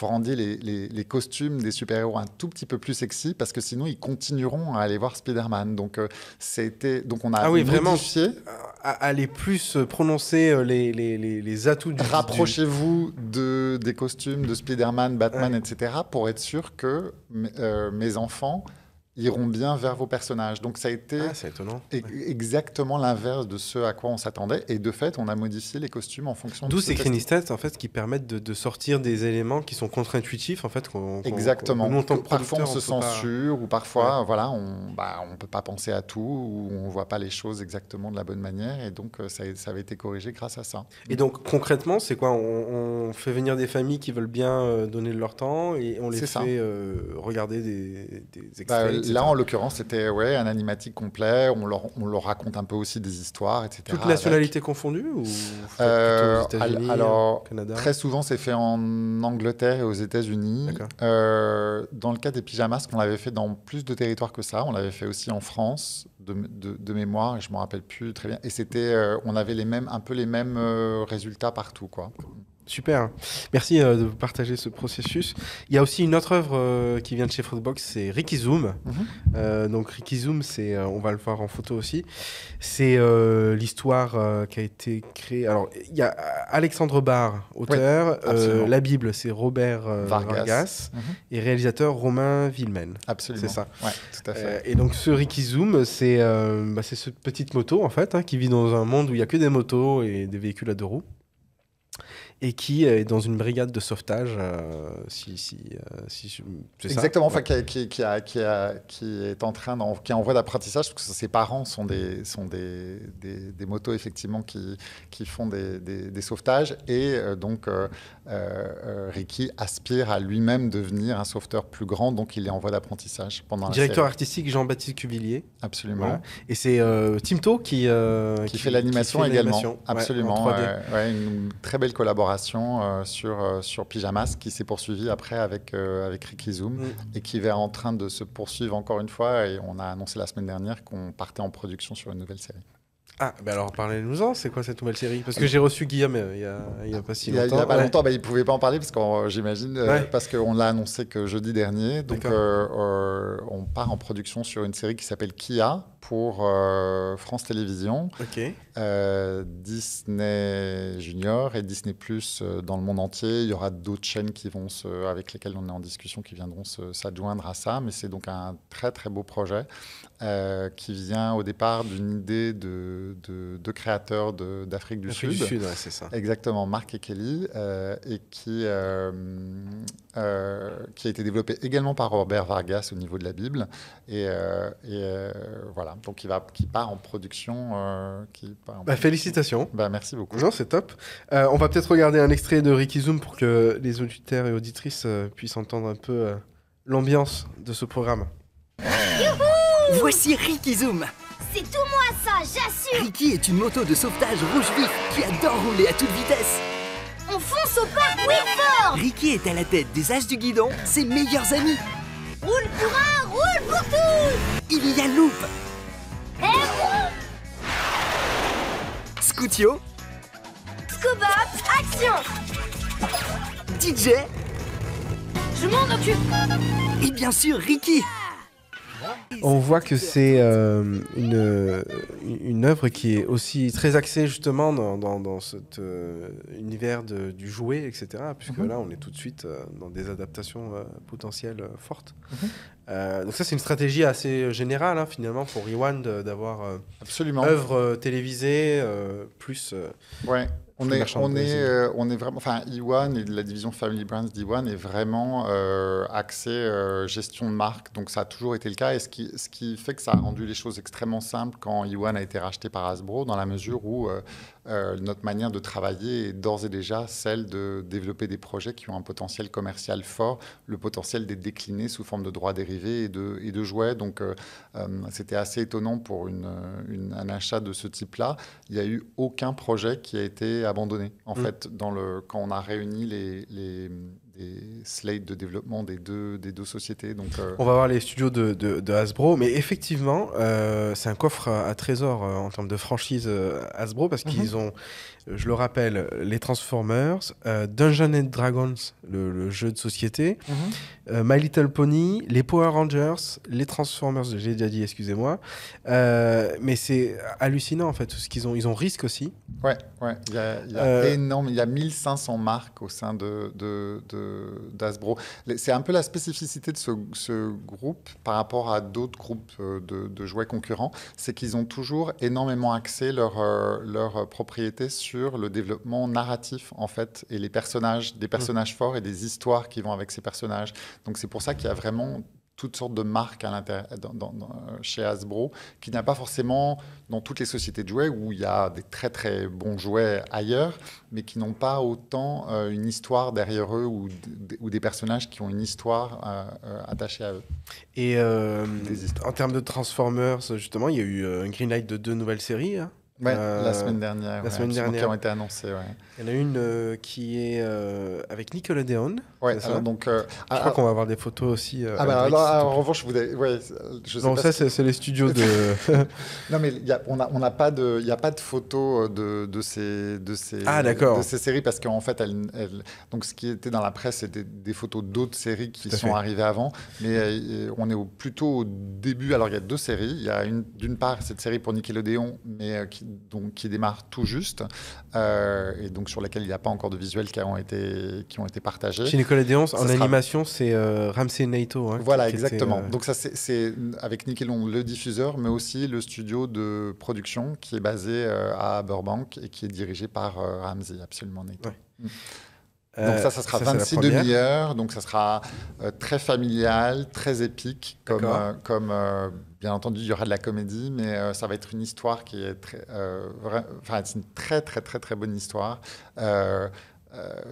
rendiez les, les, costumes des super-héros un tout petit peu plus sexy, parce que sinon, ils continueront à aller voir Spider-Man. Donc, euh, c'était, donc on a ah oui, modifié. Vraiment, aller plus prononcer les, les, les atouts du Rapprochez-vous de, des costumes de Spider-Man, Batman, etc., pour être sûr que mes enfants iront bien vers vos personnages. Donc ça a été ah, étonnant. exactement l'inverse de ce à quoi on s'attendait. Et de fait, on a modifié les costumes en fonction D'où ces crénistats, en fait, qui permettent de, sortir des éléments qui sont contre-intuitifs, en fait. exactement. parfois, on se censure, ou parfois, voilà, on bah, on peut pas penser à tout, ou on voit pas les choses exactement de la bonne manière. Et donc, euh, ça, ça avait été corrigé grâce à ça. Et donc, concrètement, c'est quoi? On, fait venir des familles qui veulent bien euh, donner de leur temps, et on les fait euh, regarder des, des bah, extraits Là, en l'occurrence, c'était ouais, un animatique complet. On leur, on leur, raconte un peu aussi des histoires, etc. Toutes nationalités confondues ou euh, Alors, Canada très souvent, c'est fait en Angleterre et aux États-Unis. Euh, dans le cas des pyjamas, on l'avait fait dans plus de territoires que ça. On l'avait fait aussi en France, de, de, mémoire, et je me rappelle plus très bien. Et c'était, euh, on avait les mêmes, un peu les mêmes euh, résultats partout, quoi. Super, merci euh, de partager ce processus. Il y a aussi une autre œuvre euh, qui vient de chez Fruitbox, c'est Ricky Zoom. Mhm. Euh, donc Ricky Zoom, c'est, on va le voir en photo aussi. C'est l'histoire qui a été créée. Alors il y a Alexandre Barr, auteur. la Bible, c'est Robert Vargas, mhm. et réalisateur Romain Villemen. Absolument. C'est ça. Ouais, tout à fait. et donc ce Ricky Zoom, c'est, bah, cette petite moto en fait, hein, qui vit dans un monde où il n'y a que des motos et des véhicules à deux roues et qui est dans une brigade de sauvetage, euh, si, si, euh, si Exactement, qui, qui, qui, a, qui, a, qui, est en train, qui est en voie d'apprentissage, parce que ses parents sont des, sont des, des, des motos, effectivement, qui, qui font des, des sauvetages, et euh, donc Ricky aspire à lui-même devenir un sauveteur plus grand, donc il est en voie d'apprentissage pendant Directeur artistique Jean-Baptiste Cuvillier. Absolument. Et c'est Timto qui, qui, fait l'animation également. Absolument. Ouais, une très belle collaboration euh, sur, euh, sur Pyjamas qui s'est poursuivie après avec, euh, avec Ricky Zoom mm. et qui est en train de se poursuivre encore une fois. Et on a annoncé la semaine dernière qu'on partait en production sur une nouvelle série. Ah, ben alors parlez-nous-en, c'est quoi cette nouvelle série? Parce que j'ai reçu Guillaume il n'y a, a, pas si longtemps. Il n'y a, pas longtemps, bah, il ne pouvait pas en parler, parce que j'imagine, parce qu'on l'a annoncé que jeudi dernier. Donc on part en production sur une série qui s'appelle Kia pour France Télévisions. Disney Junior et Disney Plus dans le monde entier. Il y aura d'autres chaînes qui vont se, avec lesquelles on est en discussion qui viendront s'adjoindre à ça, mais c'est donc un très très beau projet qui vient au départ d'une idée de, de, créateurs d'Afrique du Sud. Du Sud, c'est ça. Exactement, Marc et Kelly, et qui, qui a été développé également par Robert Vargas au niveau de la Bible. Et, et voilà, donc il, va, qui part en production. qui bah, félicitations. Bah, merci beaucoup. Non, c'est top. Euh, on va peut-être regarder un extrait de Ricky Zoom pour que les auditeurs et auditrices euh, puissent entendre un peu euh, l'ambiance de ce programme. Voici Ricky Zoom. C'est tout moi ça, j'assure. Ricky est une moto de sauvetage rouge vif qui adore rouler à toute vitesse. On fonce au parc, oui fort Ricky est à la tête des âges du guidon, ses meilleurs amis. Roule pour un, roule pour tous Il y a Loop. Et roule Scootio. Scuba, action DJ. Je m'en occupe. Et bien sûr, Ricky. On voit que c'est euh, une, une œuvre qui est aussi très axée justement dans, dans, cet euh, univers du jouet, etc. Puisque mhm. là, on est tout de suite euh, dans des adaptations potentielles fortes. Mhm. donc ça, c'est une stratégie assez générale hein, finalement pour Iwan d'avoir absolument œuvre télévisée plus. ouais. On est, on, est, euh, on est vraiment, enfin, Iwan et la division Family Brands d'Iwan est vraiment euh, axé euh, gestion de marque. Donc, ça a toujours été le cas. Et ce qui, ce qui fait que ça a rendu les choses extrêmement simples quand Iwan a été racheté par Hasbro, dans la mesure où euh, notre manière de travailler est d'ores et déjà celle de développer des projets qui ont un potentiel commercial fort, le potentiel d'être déclinés sous forme de droits dérivés et de, et de jouets. Donc, euh, euh, c'était assez étonnant pour une, un achat de ce type-là. Il n'y a eu aucun projet qui a été abandonné. En mmh. fait, dans le, quand on a réuni les, les des slates de développement des deux, des deux sociétés. Donc, euh, On va voir les studios de, de, Hasbro, mais effectivement, euh, c'est un coffre à, trésor euh, en termes de franchise Hasbro parce qu'ils mhm. ont je le rappelle, les Transformers, euh, Dungeons and Dragons, le, jeu de société, mhm. euh, My Little Pony, les Power Rangers, les Transformers, j'ai déjà dit, excusez-moi. Euh, mais c'est hallucinant en fait, ce qu'ils ont. Ils ont Risk aussi. Ouais, ouais. Il y a, énorme, il y a 1500 marques au sein de, d'Asbro. c'est un peu la spécificité de ce, groupe par rapport à d'autres groupes de, jouets concurrents, c'est qu'ils ont toujours énormément axé leur, leur propriété sur le développement narratif en fait et les personnages, des personnages forts et des histoires qui vont avec ces personnages. Donc c'est pour ça qu'il y a vraiment toutes sortes de marques à dans, chez Hasbro, qui n'a pas forcément dans toutes les sociétés de jouets où il y a des très très bons jouets ailleurs, mais qui n'ont pas autant euh, une histoire derrière eux ou, ou, des personnages qui ont une histoire euh, euh, attachée à eux. Et en termes de Transformers, justement, il y a eu un green light de deux nouvelles séries. Hein? Ouais, la semaine dernière. La semaine dernière. Qui ont été annoncées, ouais. Il y en a une euh, qui est euh, avec Nickelodeon. Ouais, alors donc. Euh, je crois ah, qu'on va avoir des photos aussi. ah, bah alors, en revanche, vous avez, ouais, je sais non, ça, c'est les studios de. non, mais y a, on n'a on a pas, de, y a pas de photos de, de, ces, de, ces, ah, de ces séries parce qu'en fait, elle, donc, ce qui était dans la presse, c'était des photos d'autres séries qui sont arrivées avant. Mais on est au, plutôt au début. Alors, il y a deux séries. Il y a d'une part cette série pour Nickelodeon, mais qui, donc, qui démarre tout juste. et donc, sur lesquels il n'y a pas encore de visuels qui ont été, qui ont été partagés. Chez Nickelodeon, en animation, c'est euh, Ramsey Naito. Hein, voilà, exactement. Euh, donc ça, c'est avec Nickelodeon, le diffuseur, mais aussi le studio de production qui est basé euh, à Burbank et qui est dirigé par Ramsey, absolument Naito. Mm. Donc ça, ça sera 26 demi-heures, donc ça sera très familial, très épique, comme, comme Bien entendu, il y aura de la comédie, mais euh, ça va être une histoire qui est très, euh, enfin, c'est une très très très très bonne histoire. Euh,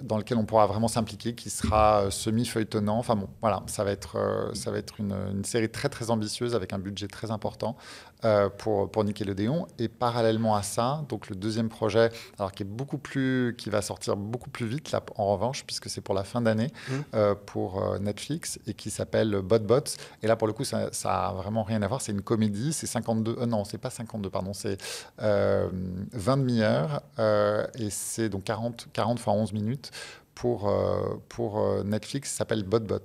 dans lequel on pourra vraiment s'impliquer, qui sera semi-feuilletonnant. Enfin bon, voilà, ça va être, ça va être une, une, série très très ambitieuse avec un budget très important. Euh, pour, pour Nickelodeon. Et parallèlement à ça, donc le deuxième projet, alors qui est beaucoup plus, qui va sortir beaucoup plus vite, là, en revanche, puisque c'est pour la fin d'année, mmh. euh, pour euh, Netflix, et qui s'appelle Bot Bots. Et là, pour le coup, ça, ça a vraiment rien à voir. C'est une comédie, c'est 52, non, c'est pas 52, pardon, c'est 20 demi-heures, et c'est donc 40, 40 fois 11 minutes pour, euh, pour euh, Netflix s'appelle BotBots.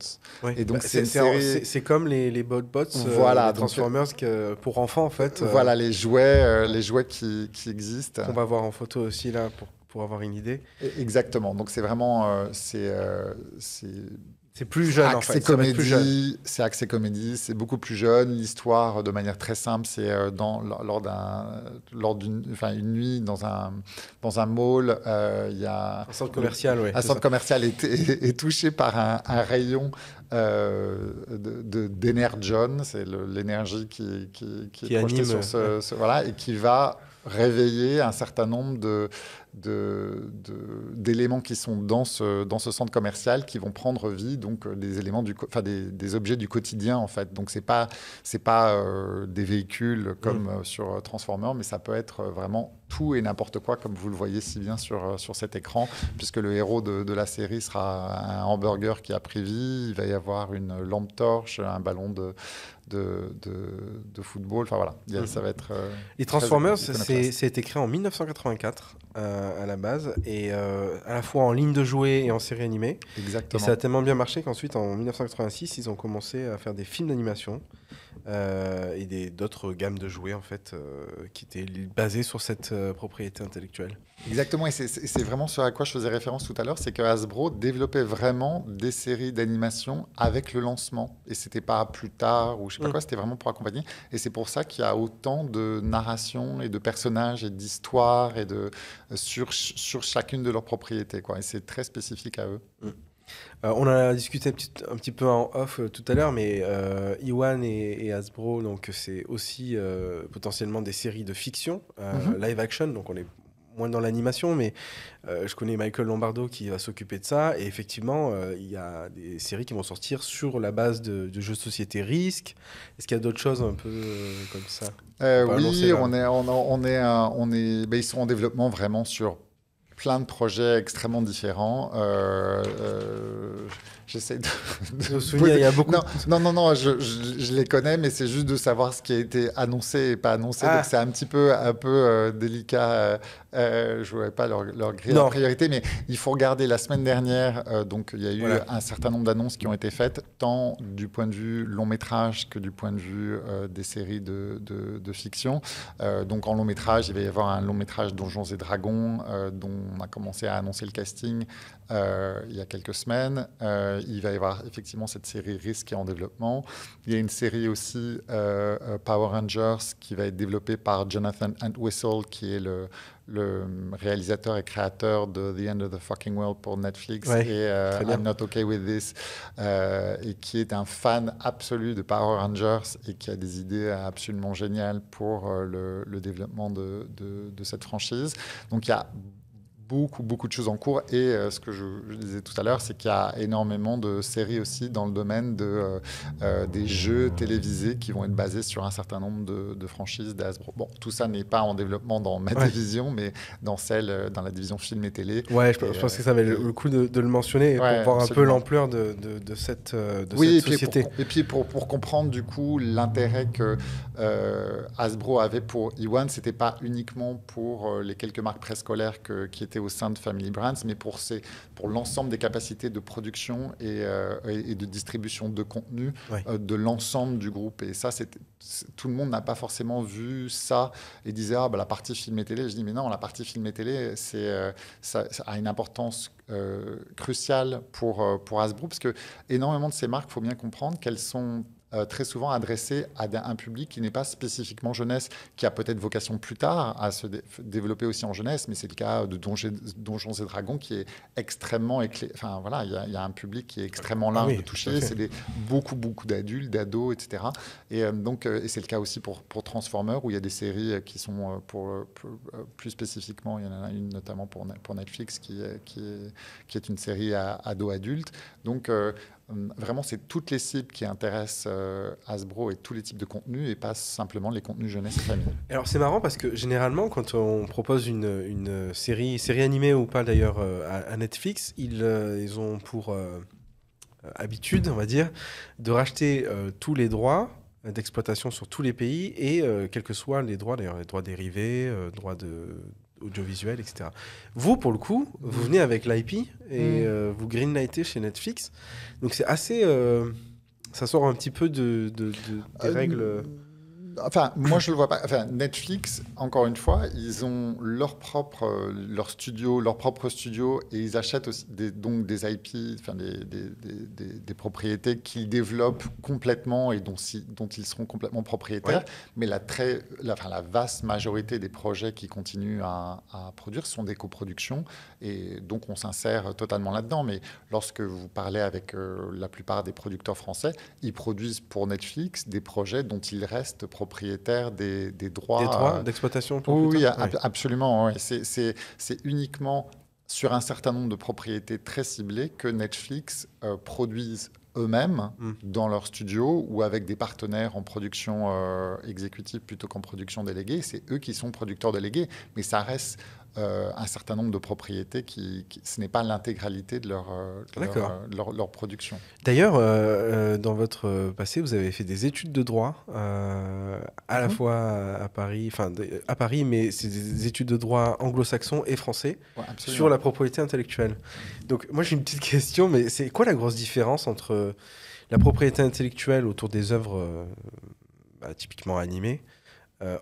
Oui. Et donc, Bah, c'est c'est une c'est- série- c'est comme les, les BotBots, euh, Voilà, donc, Transformers que- pour enfants en fait. euh, Voilà les jouets, euh, les jouets qui, qui existent. Qu'on va voir en photo aussi là pour, pour avoir une idée. E- Exactement. Donc c'est vraiment euh, c'est euh, c'est plus jeune en fait. comédie. C'est axé comédie. C'est beaucoup plus jeune. L'histoire de manière très simple, c'est euh, dans lors- d'un lors d'une enfin une nuit dans un dans un mall. euh, Il y a Un centre commercial, oui. un centre commercial est, est- est touché par un, un rayon euh, de- c'est l'énergie qui, qui, qui Qui est projetée anime, sur ce, ce- voilà, et qui va réveiller un certain nombre de de- de- d'éléments qui sont dans ce, dans ce centre commercial qui vont prendre vie, donc euh, des éléments du, enfin des, des objets du quotidien en fait. Donc c'est pas c'est pas euh, des véhicules comme Mm. euh, sur Transformers, mais ça peut être vraiment tout et n'importe quoi, comme vous le voyez si bien sur, sur cet écran, puisque le héros de, de la série sera un hamburger qui a pris vie, il va y avoir une lampe torche, un ballon de, de, de, football, enfin voilà, Mhm. ça va être... euh, Les Transformers, c'est été créé en 1984 euh, à la base, et euh, à la fois en ligne de jouets et en série animée. Et Exactement. ça a tellement bien marché qu'ensuite, en 1986, ils ont commencé à faire des films d'animation euh, et des- d'autres gammes de jouets en fait euh, qui étaient basées sur cette euh, propriété intellectuelle. Exactement, et c'est- vraiment ce à quoi je faisais référence tout à l'heure, c'est que Hasbro développait vraiment des séries d'animation avec le lancement. Et c'était pas plus tard ou je sais pas Mm. quoi, c'était vraiment pour accompagner. Et c'est pour ça qu'il y a autant de narration et de personnages et d'histoires et de sur, sur chacune de leurs propriétés. Quoi. Et c'est très spécifique à eux. Euh, on en a discuté un petit, un petit peu en off euh, tout à l'heure, mais euh, Iwan et, et Hasbro, donc c'est aussi euh, potentiellement des séries de fiction, euh, Mhm. live action, donc on est moins dans l'animation, mais euh, je connais Michael Lombardo qui va s'occuper de ça, et effectivement, euh, il y a des séries qui vont sortir sur la base de, de jeux de société Risk. Est-ce qu'il y a d'autres choses un peu euh, comme ça? Euh, On oui, annoncer, on est, on, on est, on est, ben, ils sont en développement vraiment sur plein de projets extrêmement différents. Euh, euh, J'essaie de, de souviens, il y a beaucoup Non, non, non, non, je, je- je les connais, mais c'est juste de savoir ce qui a été annoncé et pas annoncé. Ah. Donc c'est un petit peu, un peu euh, délicat. Euh, euh, je ne pas leur, leur griller Non. la priorité, mais il faut regarder la semaine dernière. euh, donc il y a eu Voilà. un certain nombre d'annonces qui ont été faites, tant du point de vue long métrage que du point de vue des séries de, de- de fiction. Donc en long métrage, il va y avoir un long métrage Donjons et Dragons, dont on a commencé à annoncer le casting il y a quelques semaines. Euh, il va y avoir effectivement cette série Risk qui est en développement. Il y a une série aussi euh, euh, Power Rangers qui va être développée par Jonathan Entwistle, qui est le, le réalisateur et créateur de The End of the Fucking World pour Netflix Ouais, et euh. I'm Not Okay With This, euh, et qui est un fan absolu de Power Rangers et qui a des idées absolument géniales pour euh, le, le développement de, de- de cette franchise. Donc il y a beaucoup, beaucoup de choses en cours. Et euh, ce que je, je disais tout à l'heure, c'est qu'il y a énormément de séries aussi dans le domaine de, euh, euh, des jeux télévisés qui vont être basés sur un certain nombre de, de franchises d'Hasbro. Bon, tout ça n'est pas en développement dans ma Ouais. division, mais dans celle, dans la division film et télé. Ouais, je, Et, je pense que ça valait le coup de, de le mentionner Ouais, pour voir un peu l'ampleur de, de- cette, oui, et cette puis, société. pour, et puis pour, pour comprendre du coup l'intérêt que Hasbro avait pour Iwan, c'était pas uniquement pour les quelques marques préscolaires que- qui étaient au sein de Family Brands, mais pour, ces- pour l'ensemble des capacités de production et, euh, et- de distribution de contenu euh, de l'ensemble du groupe. Et ça, c'est- tout le monde n'a pas forcément vu ça et disait ah bah, la partie film et télé. Je dis mais non, la partie film et télé, c'est euh, ça, ça a une importance euh, cruciale pour pour Hasbro parce que énormément de ces marques, il faut bien comprendre qu'elles sont euh, très souvent adressées à un public qui n'est pas spécifiquement jeunesse, qui a peut-être vocation plus tard à se dé- développer aussi en jeunesse, mais c'est le cas de Donjons, Donjons et Dragons qui est extrêmement éclairé. Enfin voilà, il y, a- il y a un public qui est extrêmement large Ah oui, de toucher. C'est beaucoup, beaucoup d'adultes, d'ados, etc. Et euh, donc, euh, et c'est le cas aussi pour, pour Transformers, où il y a des séries qui sont pour, pour, plus spécifiquement, il y en a une notamment pour, Ne- pour Netflix qui, est- qui, est, qui est une série ado-adulte. Donc, Vraiment, c'est toutes les cibles qui intéressent euh, Hasbro et tous les types de contenus et pas simplement les contenus jeunesse famille. Alors c'est marrant parce que généralement quand on propose une, une série, animée ou pas d'ailleurs euh, à, Netflix, ils, euh, ont pour euh, euh, habitude, on va dire, de racheter euh, tous les droits euh, d'exploitation sur tous les pays et euh, quels que soient les droits, d'ailleurs les droits dérivés, euh, droits de audiovisuel, etc. Vous, pour le coup, vous venez avec l'IP et euh, vous greenlightez chez Netflix. Donc c'est assez... euh, ça sort un petit peu de, de- de- des Euh, règles... Enfin, moi, je le vois pas. Enfin, Netflix, encore une fois, ils ont leur propre, euh, leur studio, leur propre studio, et ils achètent aussi des, donc des IP, enfin des, des, des- des- des propriétés qu'ils développent complètement et dont, ils seront complètement propriétaires. Mais la très, la, enfin, la vaste majorité des projets qui continuent à, à produire sont des coproductions, et donc on s'insère totalement là-dedans. Mais lorsque vous parlez avec euh, la plupart des producteurs français, ils produisent pour Netflix des projets dont ils restent propriétaires des, des droits. des droits euh, d'exploitation pour oui, plus absolument. C'est- uniquement sur un certain nombre de propriétés très ciblées que Netflix euh, produisent eux-mêmes Mm. dans leur studio ou avec des partenaires en production euh, exécutive plutôt qu'en production déléguée. C'est eux qui sont producteurs délégués, mais ça reste euh, un certain nombre de propriétés qui, qui- ce n'est pas l'intégralité de leur, euh, de leur, D'accord. euh, leur- leur production. D'ailleurs, euh, dans votre passé, vous avez fait des études de droit, euh, à la Mhm. fois à, Paris, enfin à Paris, mais c'est des études de droit anglo-saxon et français Ouais, sur la propriété intellectuelle. Donc moi j'ai une petite question, mais c'est quoi la grosse différence entre la propriété intellectuelle autour des œuvres bah, typiquement animées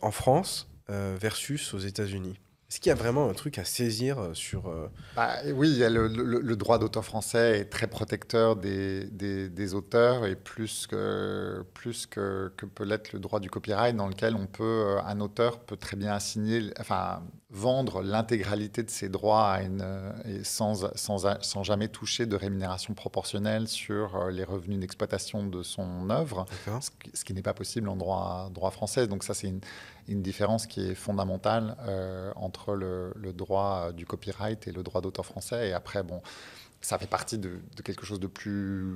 en France versus aux États-Unis? Est-ce qu'il y a vraiment un truc à saisir euh, sur euh, Bah, oui, le, droit d'auteur français est très protecteur des, auteurs et plus que, peut l'être le droit du copyright dans lequel on peut, euh, un auteur peut très bien assigner, vendre l'intégralité de ses droits à une, euh, et sans, sans, a- sans jamais toucher de rémunération proportionnelle sur euh, les revenus d'exploitation de son œuvre ce qui, ce qui n'est pas possible en droit, droit français. Donc ça, c'est une, une différence qui est fondamentale euh, entre le, le droit du copyright et le droit d'auteur français. Et après, bon, ça fait partie de, de quelque chose de plus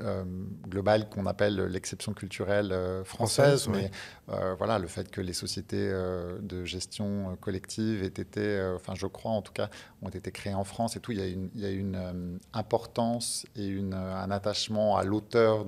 euh, global qu'on appelle l'exception culturelle euh, française. Française, mais euh, voilà, le fait que les sociétés de gestion collective aient été, enfin, je crois en tout cas, ont été créées en France et tout, il y a une, il y a une importance et une, un attachement à l'auteur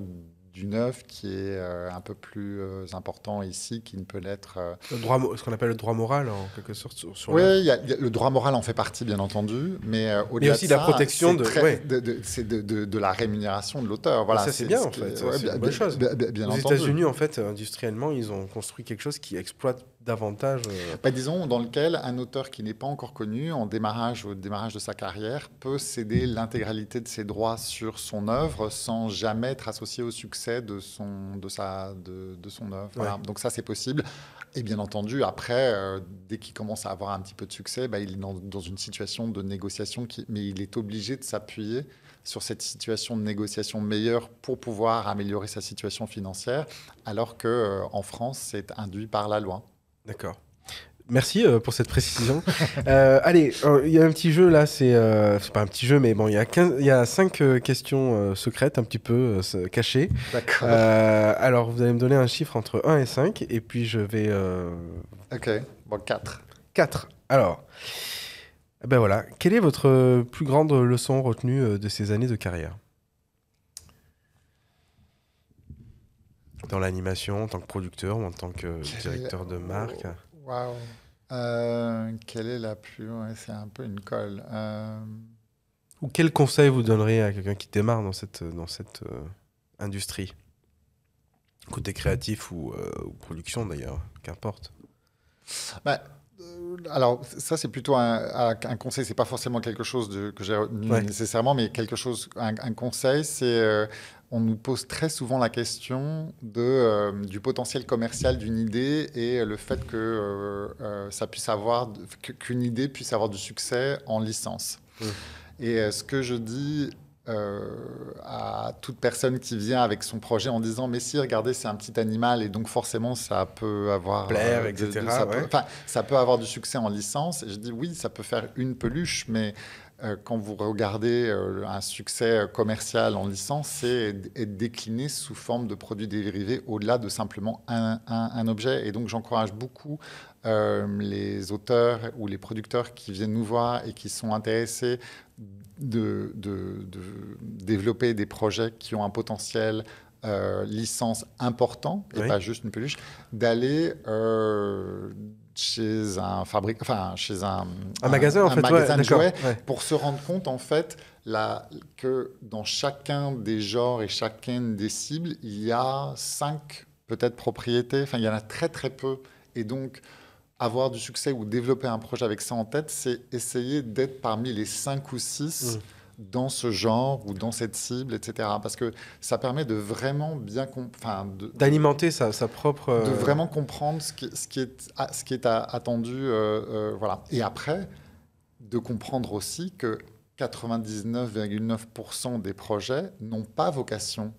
d'une œuvre qui est euh, un peu plus euh, important ici qu'il ne peut l'être. euh, droit, ce qu'on appelle le droit moral en quelque sorte sur, sur oui, l'œuvre il y a- il y a- le droit moral en fait partie, bien entendu, mais au-delà aussi de la ça, protection de- très- ouais. de, la rémunération de l'auteur. Voilà, ça, c'est bien, en fait. C'est bien- une bonne bien- chose. bien- bien Aux. États-Unis, en fait, industriellement, ils ont construit quelque chose qui exploite davantage. euh, Bah, disons, dans lequel un auteur qui n'est pas encore connu, en démarrage au démarrage de sa carrière, peut céder l'intégralité de ses droits sur son œuvre sans jamais être associé au succès de son, de sa, de, de son œuvre. Voilà. Ouais. Donc ça, c'est possible. Et bien entendu, après, euh, dès qu'il commence à avoir un petit peu de succès, bah, il est dans, dans une situation de négociation, qui, mais il est obligé de s'appuyer sur cette situation de négociation meilleure pour pouvoir améliorer sa situation financière, alors que euh, en France, c'est induit par la loi. D'accord. Merci euh, pour cette précision. Euh, allez, euh, il y a un petit jeu là, c'est euh, pas un petit jeu, mais bon, il y a 15 il y a cinq questions euh, secrètes, un petit peu cachées. D'accord. Alors, vous allez me donner un chiffre entre 1 et 5, et puis je vais. Ok, bon, 4. 4. Alors, eh ben voilà. Quelle est votre plus grande leçon retenue de ces années de carrière? Dans l'animation, en tant que producteur ou en tant que directeur de marque Waouh. Euh, quelle est la plus. ouais, c'est un peu une colle. Euh, Ou quel conseil vous donneriez à quelqu'un qui démarre dans cette, dans cette euh, industrie? Côté créatif ou, euh, ou production d'ailleurs, qu'importe. bah, alors, ça, c'est plutôt un, un- un conseil. C'est pas forcément quelque chose de, que j'ai retenu Ouais. nécessairement, mais quelque chose. Un, un conseil, c'est. On nous pose très souvent la question de, euh, du potentiel commercial d'une idée et le fait que euh, euh, ça puisse avoir qu'une idée puisse avoir du succès en licence. Mm. Et ce que je dis euh, à toute personne qui vient avec son projet en disant mais si regardez c'est un petit animal et donc forcément ça peut avoir Plaire, de- ça, peut, ouais. enfin, ça peut avoir du succès en licence et je dis oui ça peut faire une peluche mais quand vous regardez euh, un succès commercial en licence, c'est être décliné sous forme de produits dérivés au-delà de simplement un, un- un objet. Et donc j'encourage beaucoup euh, les auteurs ou les producteurs qui viennent nous voir et qui sont intéressés de, de- de développer des projets qui ont un potentiel euh, licence important et Oui. pas juste une peluche, d'aller euh, chez un fabricant, enfin chez un, un, magasin, en fait, magasin de jouets, ouais. pour se rendre compte en fait la, que dans chacun des genres et chacune des cibles, il y a cinq peut-être propriétés. Enfin, il y en a très très peu. Et donc, avoir du succès ou développer un projet avec ça en tête, c'est essayer d'être parmi les cinq ou six. Mmh dans ce genre ou dans cette cible, etc. Parce que ça permet de vraiment bien... D'alimenter sa, sa, propre... De vraiment comprendre ce qui, ce qui est, ce qui est attendu. Euh, euh, voilà. Et après, de comprendre aussi que 99,9% des projets n'ont pas vocation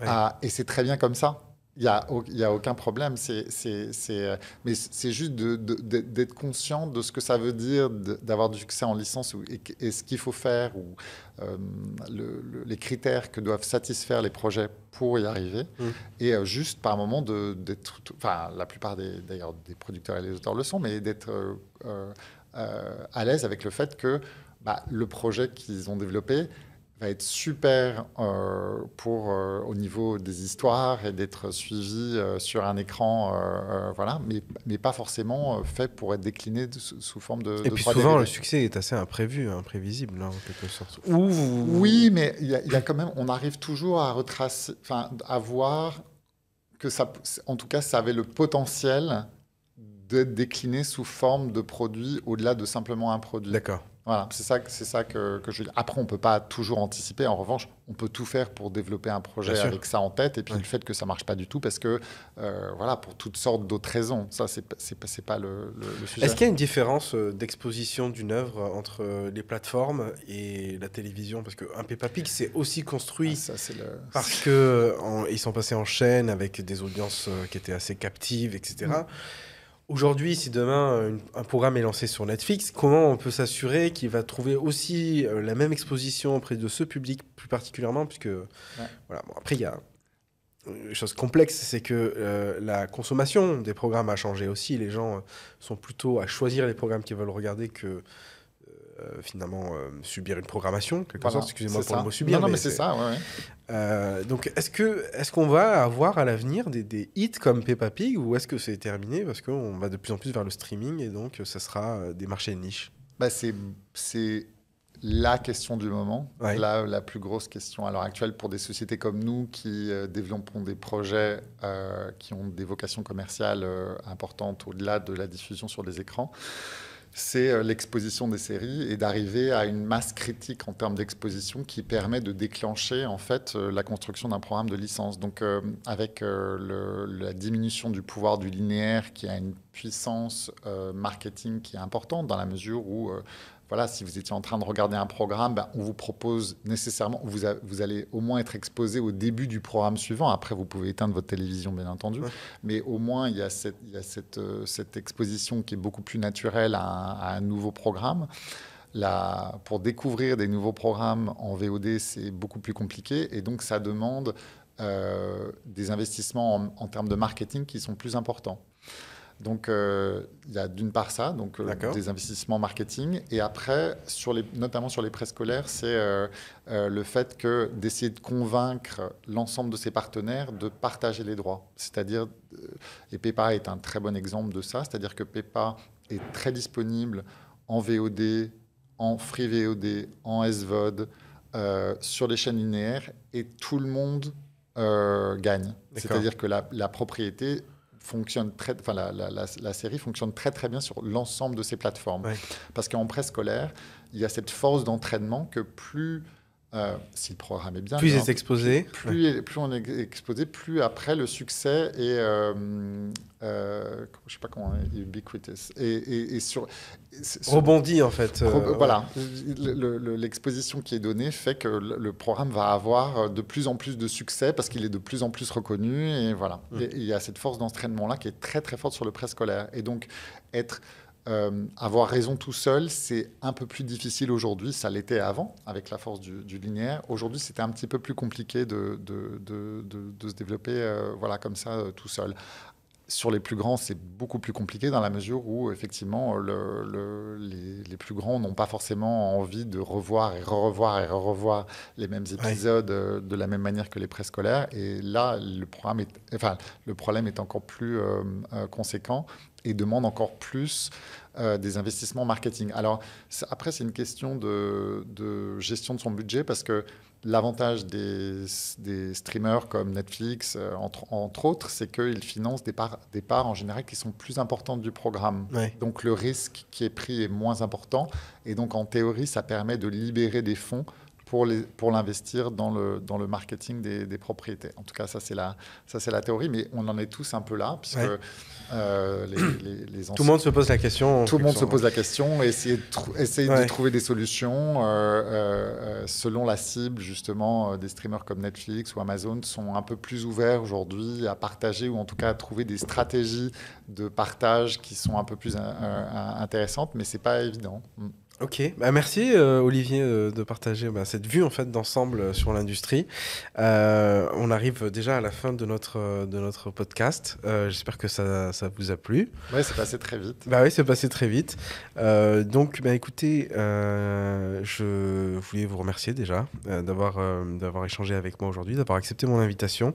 à... Et c'est très bien comme ça. Il n'y a, y a aucun problème. C'est, c'est, mais c'est juste d'être conscient de ce que ça veut dire d'avoir du succès en licence et, ce qu'il faut faire ou euh, les critères que doivent satisfaire les projets pour y arriver. Mmh. Et euh, juste par moment d'être. Enfin, la plupart des, d'ailleurs des producteurs et les auteurs le sont, mais d'être euh, à l'aise avec le fait que bah, le projet qu'ils ont développé va être super euh, pour euh, au niveau des histoires et d'être suivi euh, sur un écran, voilà, mais, mais pas forcément fait pour être décliné sous forme de. Et puis souvent le succès est assez imprévu, imprévisible hein, en quelque sorte. Oui, mais il y, y, a quand même, on arrive toujours à retracer, enfin, à voir que ça, en tout cas, ça avait le potentiel d'être décliné sous forme de produit au-delà de simplement un produit. D'accord. Voilà, c'est ça, c'est ça que, que, je dis. Après, on ne peut pas toujours anticiper. En revanche, on peut tout faire pour développer un projet avec ça en tête. Et puis le fait que ça ne marche pas du tout, parce que, euh, voilà, pour toutes sortes d'autres raisons. Ça, c'est n'est pas le, le, sujet. Est-ce qu'il y a une différence euh, d'exposition d'une œuvre entre euh, les plateformes et la télévision? Parce qu'un Peppa Pig, c'est aussi construit ah, ça, le... parce qu'ils sont passés en chaîne avec des audiences qui étaient assez captives, etc. Aujourd'hui, si demain un programme est lancé sur Netflix, comment on peut s'assurer qu'il va trouver aussi euh, la même exposition auprès de ce public plus particulièrement Puisque, voilà, après, il y a une chose complexe, c'est que euh, la consommation des programmes a changé aussi. Les gens euh, sont plutôt à choisir les programmes qu'ils veulent regarder que euh, finalement euh, subir une programmation, quelque sorte. Excusez-moi pour le mot subir. Non, non mais, c'est ça. Ouais, euh, donc, est-ce que est-ce qu'on va avoir à l'avenir des, des, hits comme Peppa Pig ou est-ce que c'est terminé parce qu'on va de plus en plus vers le streaming et donc ça sera des marchés de niche? Bah, c'est la question du moment, la, la, plus grosse question à l'heure actuelle pour des sociétés comme nous qui développons des projets qui ont des vocations commerciales importantes au-delà de la diffusion sur les écrans c'est euh, l'exposition des séries et d'arriver à une masse critique en termes d'exposition qui permet de déclencher en fait euh, la construction d'un programme de licence. Donc euh, avec la diminution du pouvoir du linéaire qui a une puissance marketing qui est importante dans la mesure où voilà, si vous étiez en train de regarder un programme, ben, on vous propose nécessairement, vous, vous, allez au moins être exposé au début du programme suivant. Après, vous pouvez éteindre votre télévision, bien entendu. Mais au moins, il y a, cette, il y a cette, euh, cette, exposition qui est beaucoup plus naturelle à un, nouveau programme. La, pour découvrir des nouveaux programmes en VOD, c'est beaucoup plus compliqué. Et donc, ça demande euh, des investissements en, en termes de marketing qui sont plus importants. Donc, euh, il y a d'une part ça, donc euh, des investissements marketing, et après, sur les, notamment sur les préscolaires, c'est euh, le fait que d'essayer de convaincre l'ensemble de ses partenaires de partager les droits. C'est-à-dire, et PEPA est un très bon exemple de ça, c'est-à-dire que PEPA est très disponible en VOD, en free VOD, en SVOD, sur les chaînes linéaires, et tout le monde gagne. C'est-à-dire que la, la propriété fonctionne très, enfin la, la, la, série fonctionne très très bien sur l'ensemble de ces plateformes. Parce qu'en préscolaire, il y a cette force d'entraînement que plus euh, si le programme est bien, plus il est exposé, plus, plus, on est exposé, plus après le succès est, euh, euh, je sais pas comment, ubiquitous et, et, et sur, rebondit en fait. Euh, voilà, l'exposition qui est donnée fait que le, programme va avoir de plus en plus de succès parce qu'il est de plus en plus reconnu et voilà. Mm. il y a cette force d'entraînement là qui est très très forte sur le préscolaire et donc être euh, avoir raison tout seul, c'est un peu plus difficile aujourd'hui. Ça l'était avant, avec la force du, linéaire. Aujourd'hui, c'était un petit peu plus compliqué de, se développer euh, voilà, comme ça, euh, tout seul. Sur les plus grands, c'est beaucoup plus compliqué dans la mesure où, effectivement, le, les, les, plus grands n'ont pas forcément envie de revoir et re-revoir et re-revoir les mêmes épisodes de la même manière que les préscolaires. Et là, le, programme est, enfin, le problème est encore plus conséquent. et demande encore plus des investissements marketing. Alors après, c'est une question de, de, gestion de son budget parce que L'avantage des, streamers comme Netflix, euh, entre, autres, c'est qu'ils financent des parts, des parts en général qui sont plus importantes du programme. Donc le risque qui est pris est moins important. Et donc en théorie, ça permet de libérer des fonds pour, l'investir dans le, dans le marketing des, des propriétés. En tout cas, ça c'est, la, ça, c'est la théorie, mais on en est tous un peu là, puisque euh, les, les, Tout le monde se pose la question. Tout le monde se pose la question, essayer de, essayer de trouver des solutions euh, euh, selon la cible, justement, des streamers comme Netflix ou Amazon sont un peu plus ouverts aujourd'hui à partager ou en tout cas à trouver des stratégies de partage qui sont un peu plus intéressantes, mais c'est pas évident. Ok, bah merci euh, Olivier euh, de partager bah, cette vue en fait d'ensemble euh, sur l'industrie. on arrive déjà à la fin de notre, de notre podcast. J'espère que ça, ça, vous a plu. Oui, c'est passé très vite. Bah oui, c'est passé très vite. donc, bah, écoutez, je voulais vous remercier déjà d'avoir d'avoir échangé avec moi aujourd'hui, d'avoir accepté mon invitation.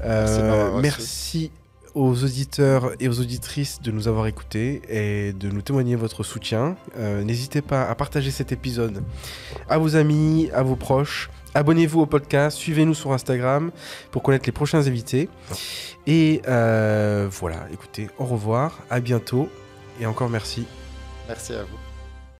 merci, merci aux auditeurs et aux auditrices de nous avoir écoutés et de nous témoigner votre soutien. Euh, n'hésitez pas à partager cet épisode à vos amis, à vos proches. Abonnez-vous au podcast, suivez-nous sur Instagram pour connaître les prochains invités. Et euh, voilà, écoutez, au revoir, à bientôt et encore merci. Merci à vous.